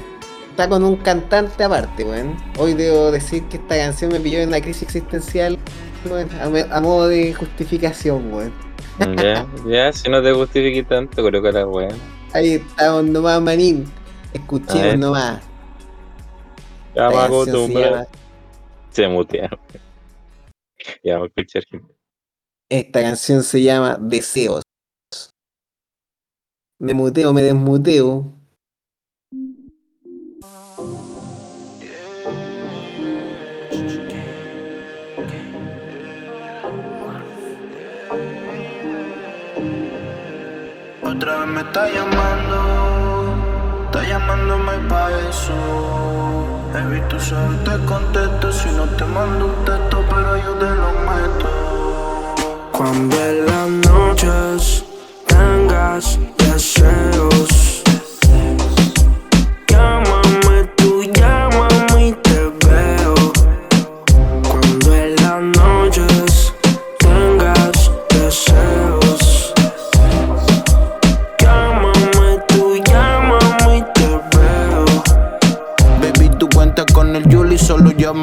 está con un cantante aparte, weón. Hoy debo decir que esta canción me pilló en una crisis existencial, weón, a, a modo de justificación, weón. Ya, ya, si no te justifique tanto, coloca la weón. Ahí estamos nomás, manín. Escuchemos ver. nomás. Ya me canción se Se mutea. Ya vamos a escuchar. gente. Esta canción se llama Deseos. Me muteo, me desmuteo. Otra vez me está llamando, está llamándome pa' eso. Baby, tú sabes, te contesto si no te mando un texto, pero yo te lo meto. Cuando en las noches tengas deseos,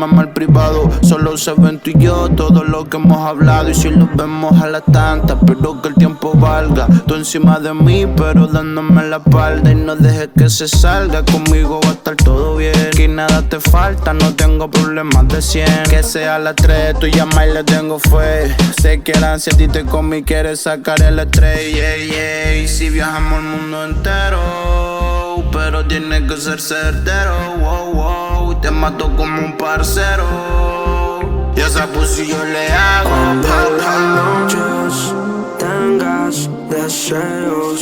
llámame al privado. Solo se ven tú y yo todo lo que hemos hablado. Y si nos vemos a las tantas, pero que el tiempo valga. Tú encima de mí, pero dándome la espalda. Y no dejes que se salga. Conmigo va a estar todo bien. Que nada te falta, no tengo problemas de 100. Que sea las 3, tú llama y le tengo fe. Sé que la ansia a ti te come y quieres sacar el estrés. Yeah, yeah. Y si viajamos el mundo entero, pero tiene que ser certero. Wow, wow. Te mato como un parcero. Y esa pussy yo le hago. Cuando las noches tengas deseos,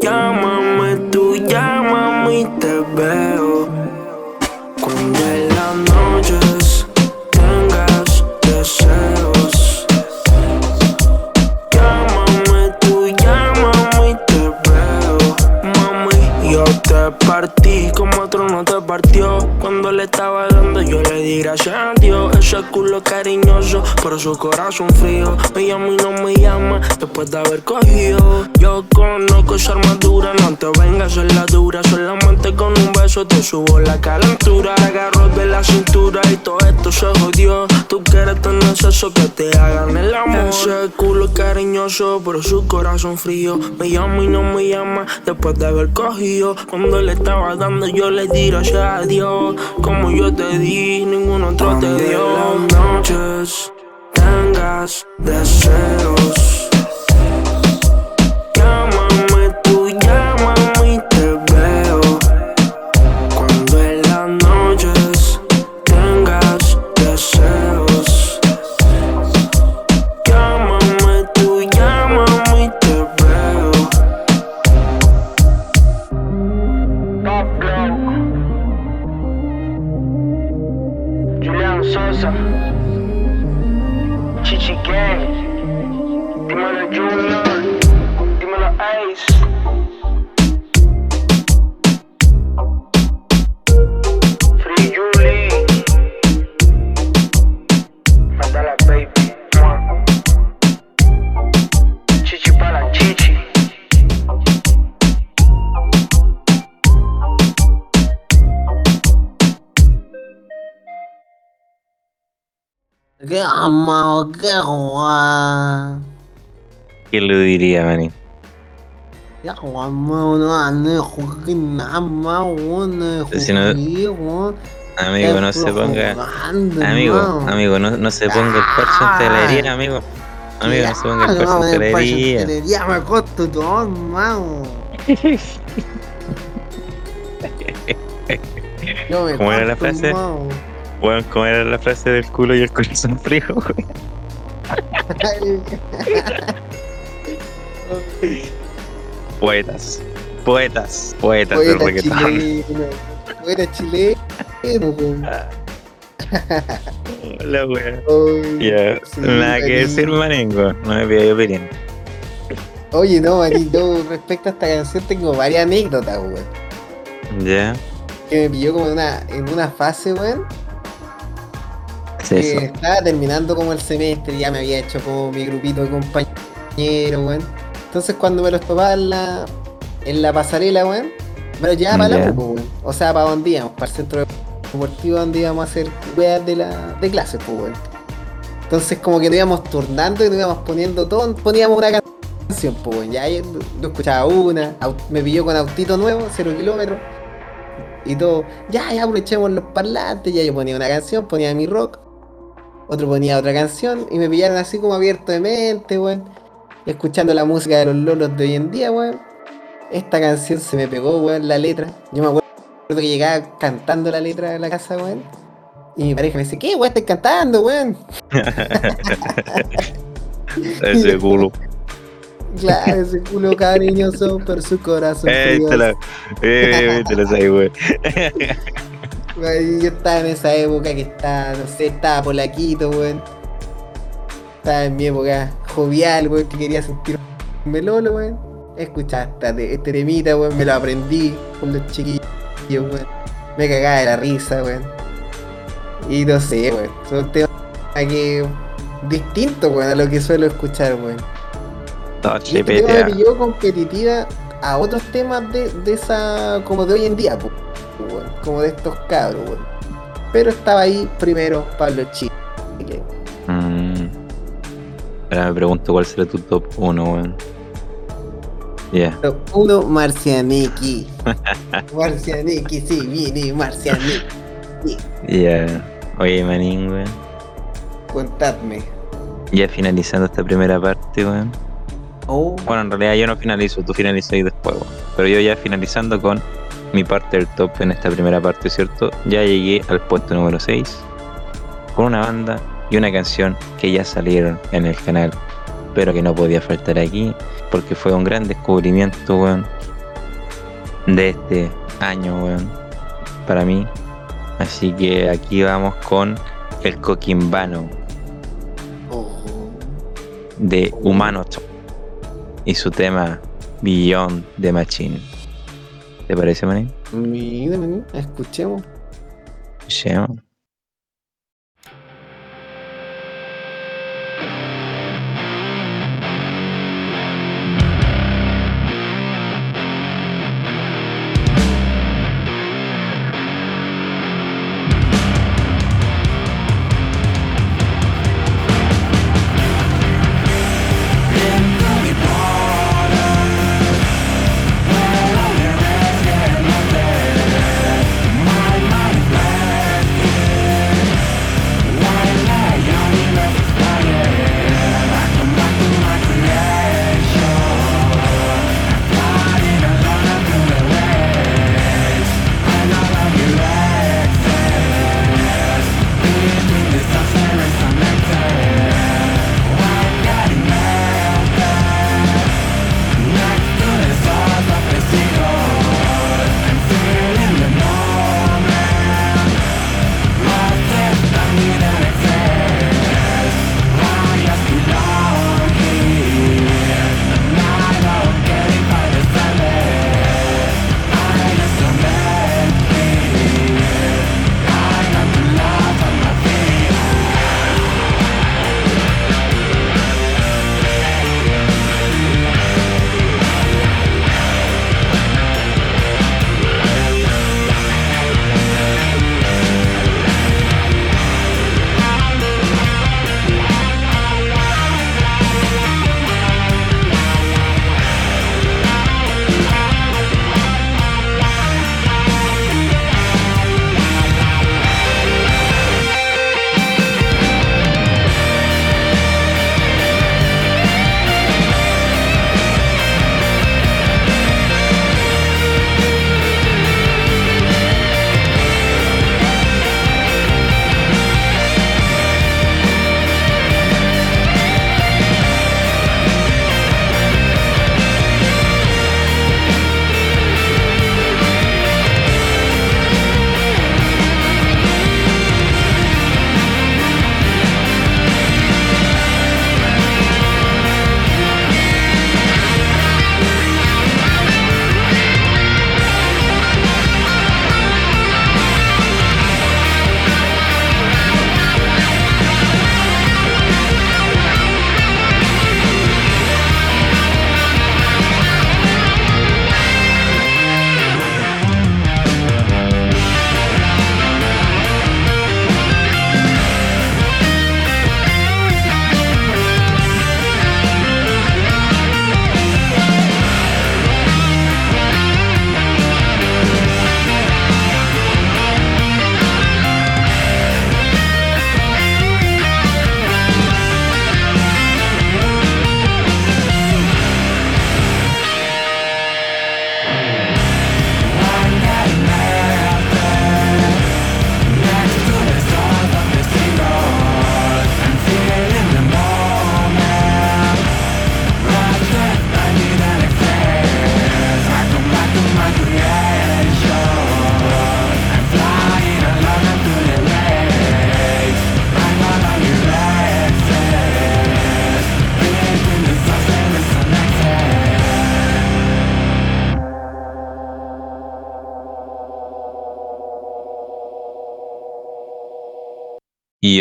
llámame tú, llámame y te veo. Cuando en las noches tengas deseos, llámame tú, llámame y te veo. Mami, yo te partí como no te partió. Cuando le estaba dando, yo le di gracias a Dios. Ese culo cariñoso, pero su corazón frío. Me llama y no me llama después de haber cogido. Yo conozco esa armadura, no te vengas en la dura. Solamente con un beso te subo la calentura. Agarro de la cintura y todo esto se jodió. Tú quieres tener eso que te hagan el amor. Ese culo cariñoso, pero su corazón frío. Me llama y no me llama después de haber cogido. Cuando le estaba dando, yo le di gracias a Dios. Como yo te di, ningún otro te dio. las noches tengas deseos. Anejo, que nada más, weón, Si no-. Amigo, no se ponga. Amigo, amigo, no, no se ponga el parche en telería, amigo. Amigo, no se ponga el parche en telería. Ya me costo todo, me ¿Cómo era la frase? Bueno, ¿cómo era la frase del culo y el corazón frío, güey? Poetas. Poetas. Poetas del Poeta reggaetón. chileno. Poeta chileno, weón. La Ya, sí, nada que decir, manengo. No me pido opinión. Oye, no, manito, respecto a esta canción tengo varias anécdotas, weón. Ya. Que me pilló como en una, en una fase, weón. Estaba terminando como el semestre, ya me había hecho como mi grupito de compañeros, weón. Entonces cuando me los topaba en la, en la pasarela, weón, me los llevaba para la weón. O sea, para donde íbamos, para el centro deportivo donde íbamos a hacer weas de, la, de clases, pues, weón. Entonces como que nos íbamos turnando y nos íbamos poniendo todo, poníamos una canción, pues, weón. Ya yo, yo escuchaba una, me pilló con autito nuevo, cero kilómetros. Y todo, ya, ya aprovechemos los parlantes, ya yo ponía una canción, ponía mi rock, otro ponía otra canción y me pillaron así como abierto de mente, weón. Escuchando la música de los lolos de hoy en día, weón. Esta canción se me pegó, weón, la letra. Yo me acuerdo que llegaba cantando la letra de la casa, weón. Y mi pareja me dice, ¿qué, weón, estás cantando, weón? Ese culo. Claro, ese culo cariñoso, pero su corazón Eh, te la, eh, te la sabes, güey. Weón, Yo estaba en esa época que estaba, no sé, estaba polaquito, weón. Estaba en mi época jovial, weón, que quería sentir un melolo, weón. Escuchaba este temita, weón, me lo aprendí con los chiquillos, weón. Me cagaba de la risa, weón. Y no sé, weón. Son temas que distintos, weón, a lo que suelo escuchar, weón. No, Y este tema me competitiva a otros temas de, de esa, como de hoy en día, po, weón, como de estos cabros, weón. Pero estaba ahí primero Pablo Chique. Mm. Ahora me pregunto cuál será tu top 1, weón. Ya. Pero uno, Marcianiki. Marcianiki, sí, viene Marcianiki. Ya. Oye, manín, weón. Contadme. Ya finalizando esta primera parte, weón. Oh, Bueno, en realidad yo no finalizo, tú finalizas después, weón. Pero yo ya finalizando con mi parte del top en esta primera parte, ¿cierto? Ya llegué al puesto número 6 con una banda y una canción que ya salieron en el canal, pero que no podía faltar aquí porque fue un gran descubrimiento, weón, de este año, weón, para mí. Así que aquí vamos con el Coquimbano de Humano y su tema Beyond the Machine. ¿Te parece, manín? Mira, maní, escuchemos. Escuchemos.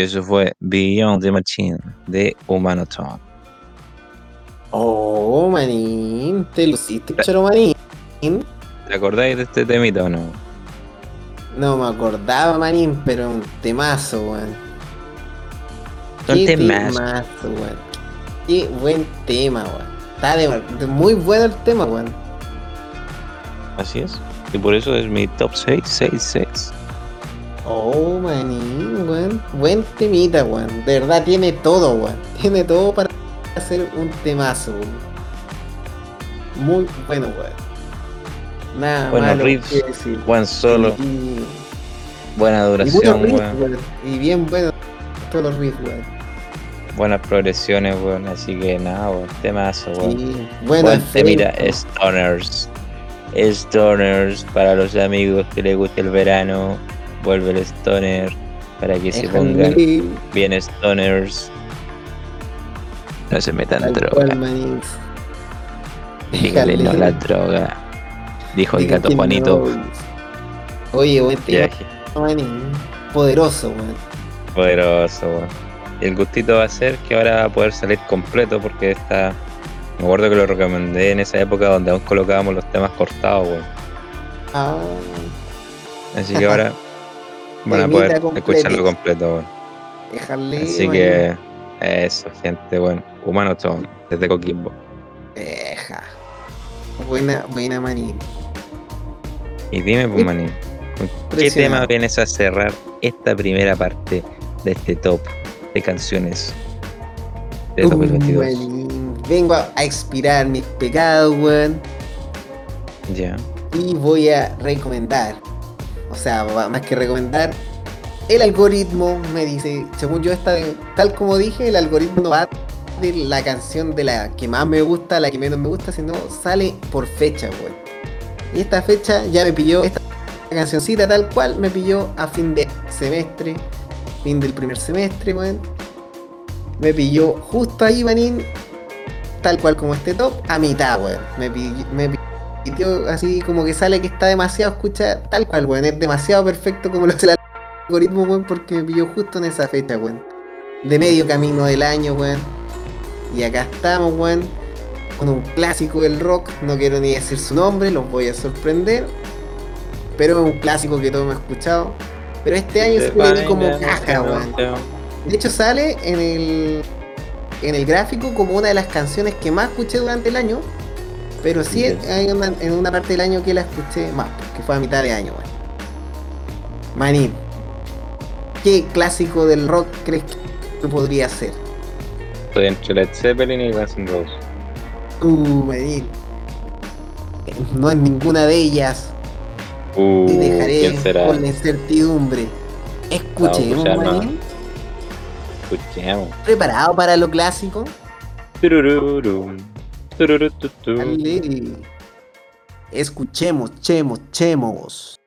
Eso fue Beyond the Machine de Humanoton. Oh, manín, te luciste, choro manín. ¿Te acordáis de este temita o no? No me acordaba, manín, pero un temazo, weón. Un temazo. temazo, weón. Qué buen tema, weón. Está de, de muy bueno el tema, weón. Así es. Y por eso es mi top 6, 6, 6. Oh, manín, weón. Buen temita, weón. De verdad tiene todo, weón. Tiene todo para hacer un temazo, weón. Muy bueno, weón. Nada Buenos malo riffs, que decir. Buen solo, Y, buena duración, weón. Y bien buenos todos los riffs, weón. Buenas progresiones, weón. Así que nada, weón. Temazo, weón. Sí, bueno, Buen temita. Stoners. Stoners para los amigos que les guste el verano. Vuelve el Stoner para que se pongan bien Stoners. No se metan tal droga. cual. Dígale no la droga. Dijo el gato Juanito. no. Oye, buen Viaje. Poderoso, weón. Poderoso, weón. Y el gustito va a ser que ahora va a poder salir completo porque está. Me acuerdo que lo recomendé en esa época donde aún colocábamos los temas cortados, weón. Ah, Así que ahora van a poder escucharlo completo, weón. déjale. Así que eso, gente, bueno. Humano son desde Coquimbo. Deja. Buena, buena manín. Y dime, pues, manín, ¿con qué tema vienes a cerrar esta primera parte de este top de canciones de Uh, 2022? manín. Vengo a a expirar mis pecados, weón. Ya. y voy a recomendar, o sea, más que recomendar, el algoritmo me dice, según yo, esta, tal como dije, el algoritmo va de la canción de la que más me gusta la que menos me gusta, sino sale por fecha, weón. Y esta fecha ya me pilló, esta cancioncita tal cual me pilló a fin de semestre, fin del primer semestre, weón. Me pilló justo ahí, manín, tal cual como este top, a mitad, weón. Me pilló, me pilló así como que sale que está demasiado escucha tal cual, weón. Es demasiado perfecto como lo hace el algoritmo, weón, porque me pilló justo en esa fecha, weón. De medio camino del año, weón. Y acá estamos, weón. Con un clásico del rock. No quiero ni decir su nombre, los voy a sorprender. Pero es un clásico que todos hemos escuchado. Pero este año se le vi como caja, weón. De hecho sale en el en el gráfico como una de las canciones que más escuché durante el año. Pero sí hay una- en una parte del año que la escuché más, que fue a mitad de año, weón. Manín. ¿Qué clásico del rock crees que podría ser? Estoy entre Led Zeppelin y Guns N' Roses. Uh, Manín. No es ninguna de ellas. Uh, Te dejaré con la incertidumbre. Escuchemos, escuchar, Manín. Escuchemos. ¿Preparado para lo clásico? Dale. Escuchemos, chemos, chemos.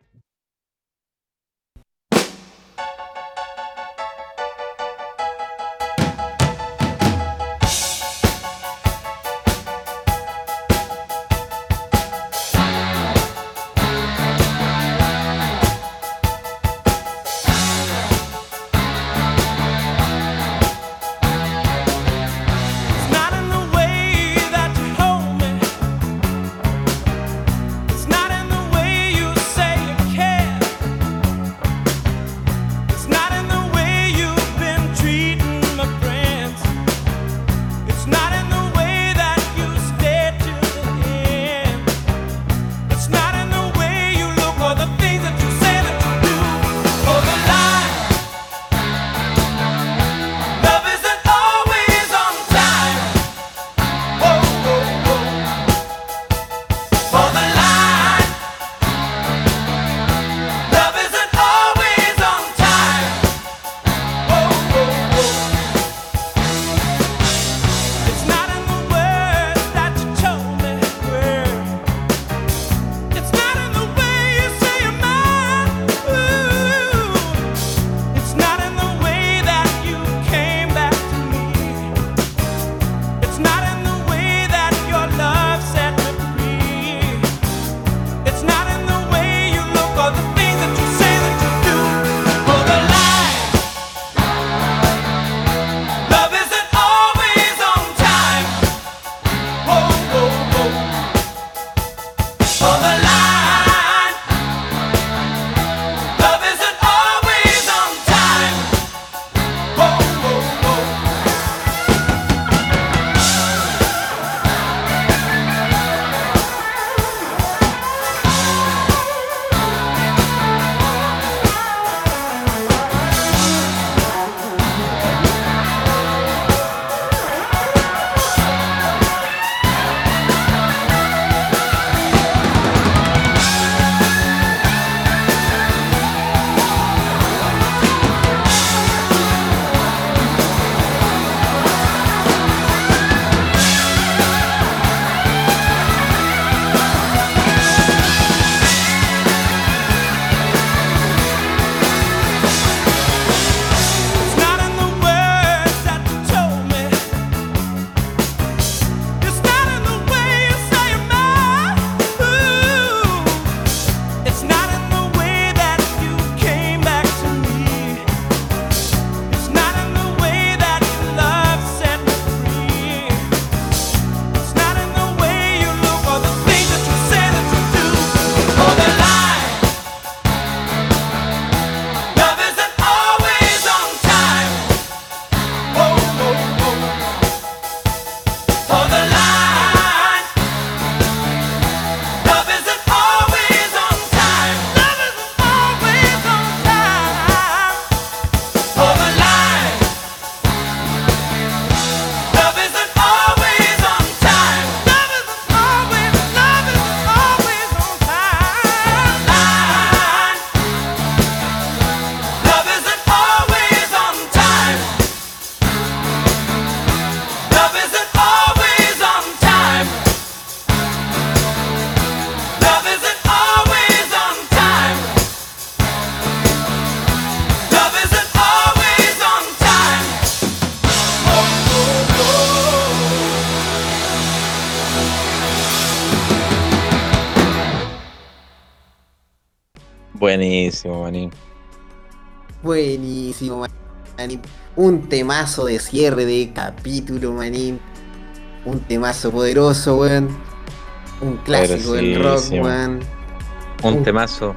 Temazo de cierre de capítulo, manín. Un temazo poderoso, weón. Un clásico del rock, weón. Un temazo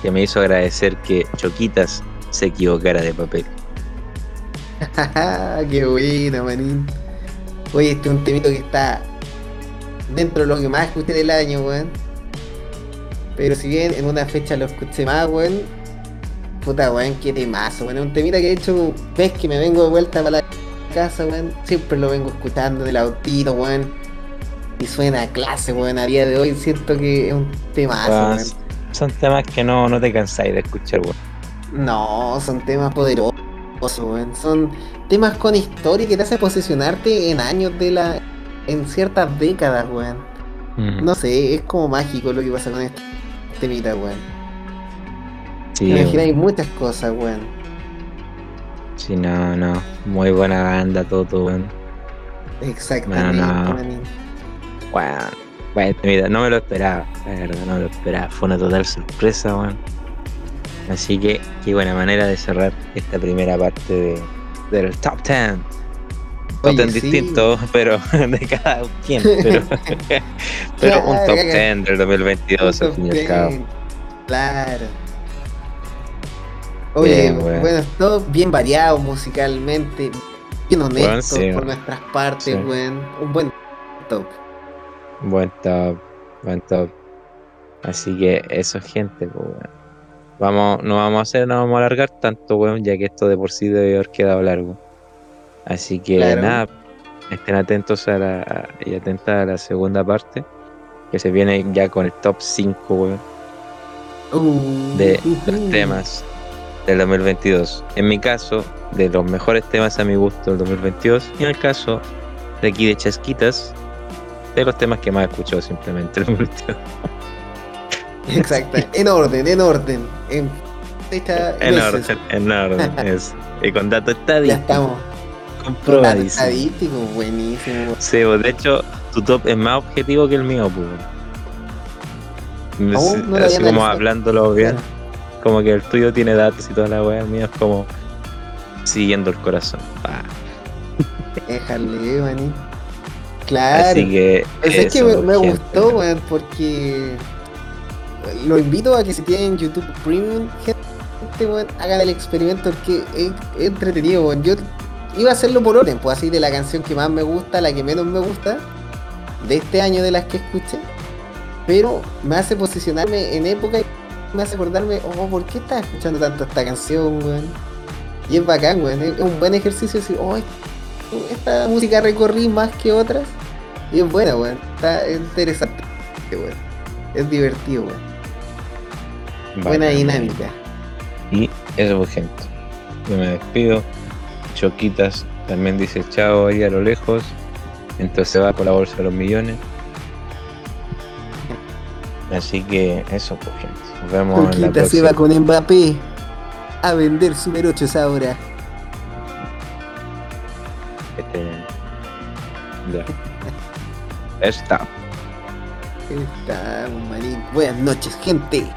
que me hizo agradecer que Choquitas se equivocara de papel. Qué bueno, manín. Oye, este es un temito que está dentro de lo que más escuché del año, weón. Pero si bien en una fecha lo escuché más, weón. Puta, weón, qué temazo, weón. Un temita que de hecho, ves que me vengo de vuelta para la casa, weón. Siempre lo vengo escuchando del autito, weón. Y suena a clase, weón. A día de hoy siento que es un temazo, Ah, weón. Son temas que no, no te cansáis de escuchar, weón. No, son temas poderosos, weón. Son temas con historia que te hacen posicionarte en años de la. en ciertas décadas, weón. Mm. No sé, es como mágico lo que pasa con este temita, weón. Sí, weón. imagináis muchas cosas, weón. Sí, no, no. Muy buena banda, todo, weón. Exactamente, No, no. manín. Weón. Weón, mira, no me lo esperaba, la verdad, no me lo esperaba. Fue una total sorpresa, weón. Así que, qué buena manera de cerrar esta primera parte de, del top 10. Top Oye, 10 sí. distinto, pero de cada quien. Pero, pero un top caga. 10 del 2022, al fin y al cabo. Claro. Oye, Bien, weón. bueno, todo bien variado musicalmente, bien honesto sí, por nuestras partes, Sí. weón. Un buen top. Buen top, buen top. Así que eso, gente, pues, weón. Vamos, no vamos a hacer, no vamos a alargar tanto, weón, ya que esto de por sí debe haber quedado largo. Así que Claro. nada, estén atentos a la, y atentas a la segunda parte, que se viene ya con el top 5, weón, Uh, de uh, los uh. temas del 2022. En mi caso, de los mejores temas a mi gusto del 2022, y en el caso de aquí de Chasquitas, de los temas que más he escuchado simplemente el 2022. Exacto, en orden, en orden. En fecha En orden, en orden. es. Y con datos Ya estadísticos. estamos. Dato Comprobadísimo. estadístico, buenísimo. Sí, pues, de hecho, tu top es más objetivo que el mío, pues. Así como hablándolo bien, como que el tuyo tiene datos y toda la weá, el mío es como siguiendo el corazón. Ah, Déjale, maní. Claro. Así que. Pues es que me, gustó, weón, porque lo invito a que si tienen YouTube Premium, gente, weón, hagan el experimento porque es, es entretenido, weón. Yo iba a hacerlo por orden, pues así de la canción que más me gusta, la que menos me gusta, de este año de las que escuché, pero me hace posicionarme en época me hace acordarme, oh, ¿por qué estás escuchando tanto esta canción, weón? Y es bacán, weón, es un buen ejercicio decir, oh, esta música recorrí más que otras. Y es buena, weón. Está interesante, weón. Es divertido, weón. Buena dinámica. Y eso, pues, gente. Yo me despido. Choquitas también dice chao ahí a lo lejos. Entonces se va con la bolsa de los millones. Así que eso, pues, gente. Nos vemos Coquita se va con Mbappé a vender Super 8 ahora. Este, ya. Está. Está, manín. Buenas noches, gente.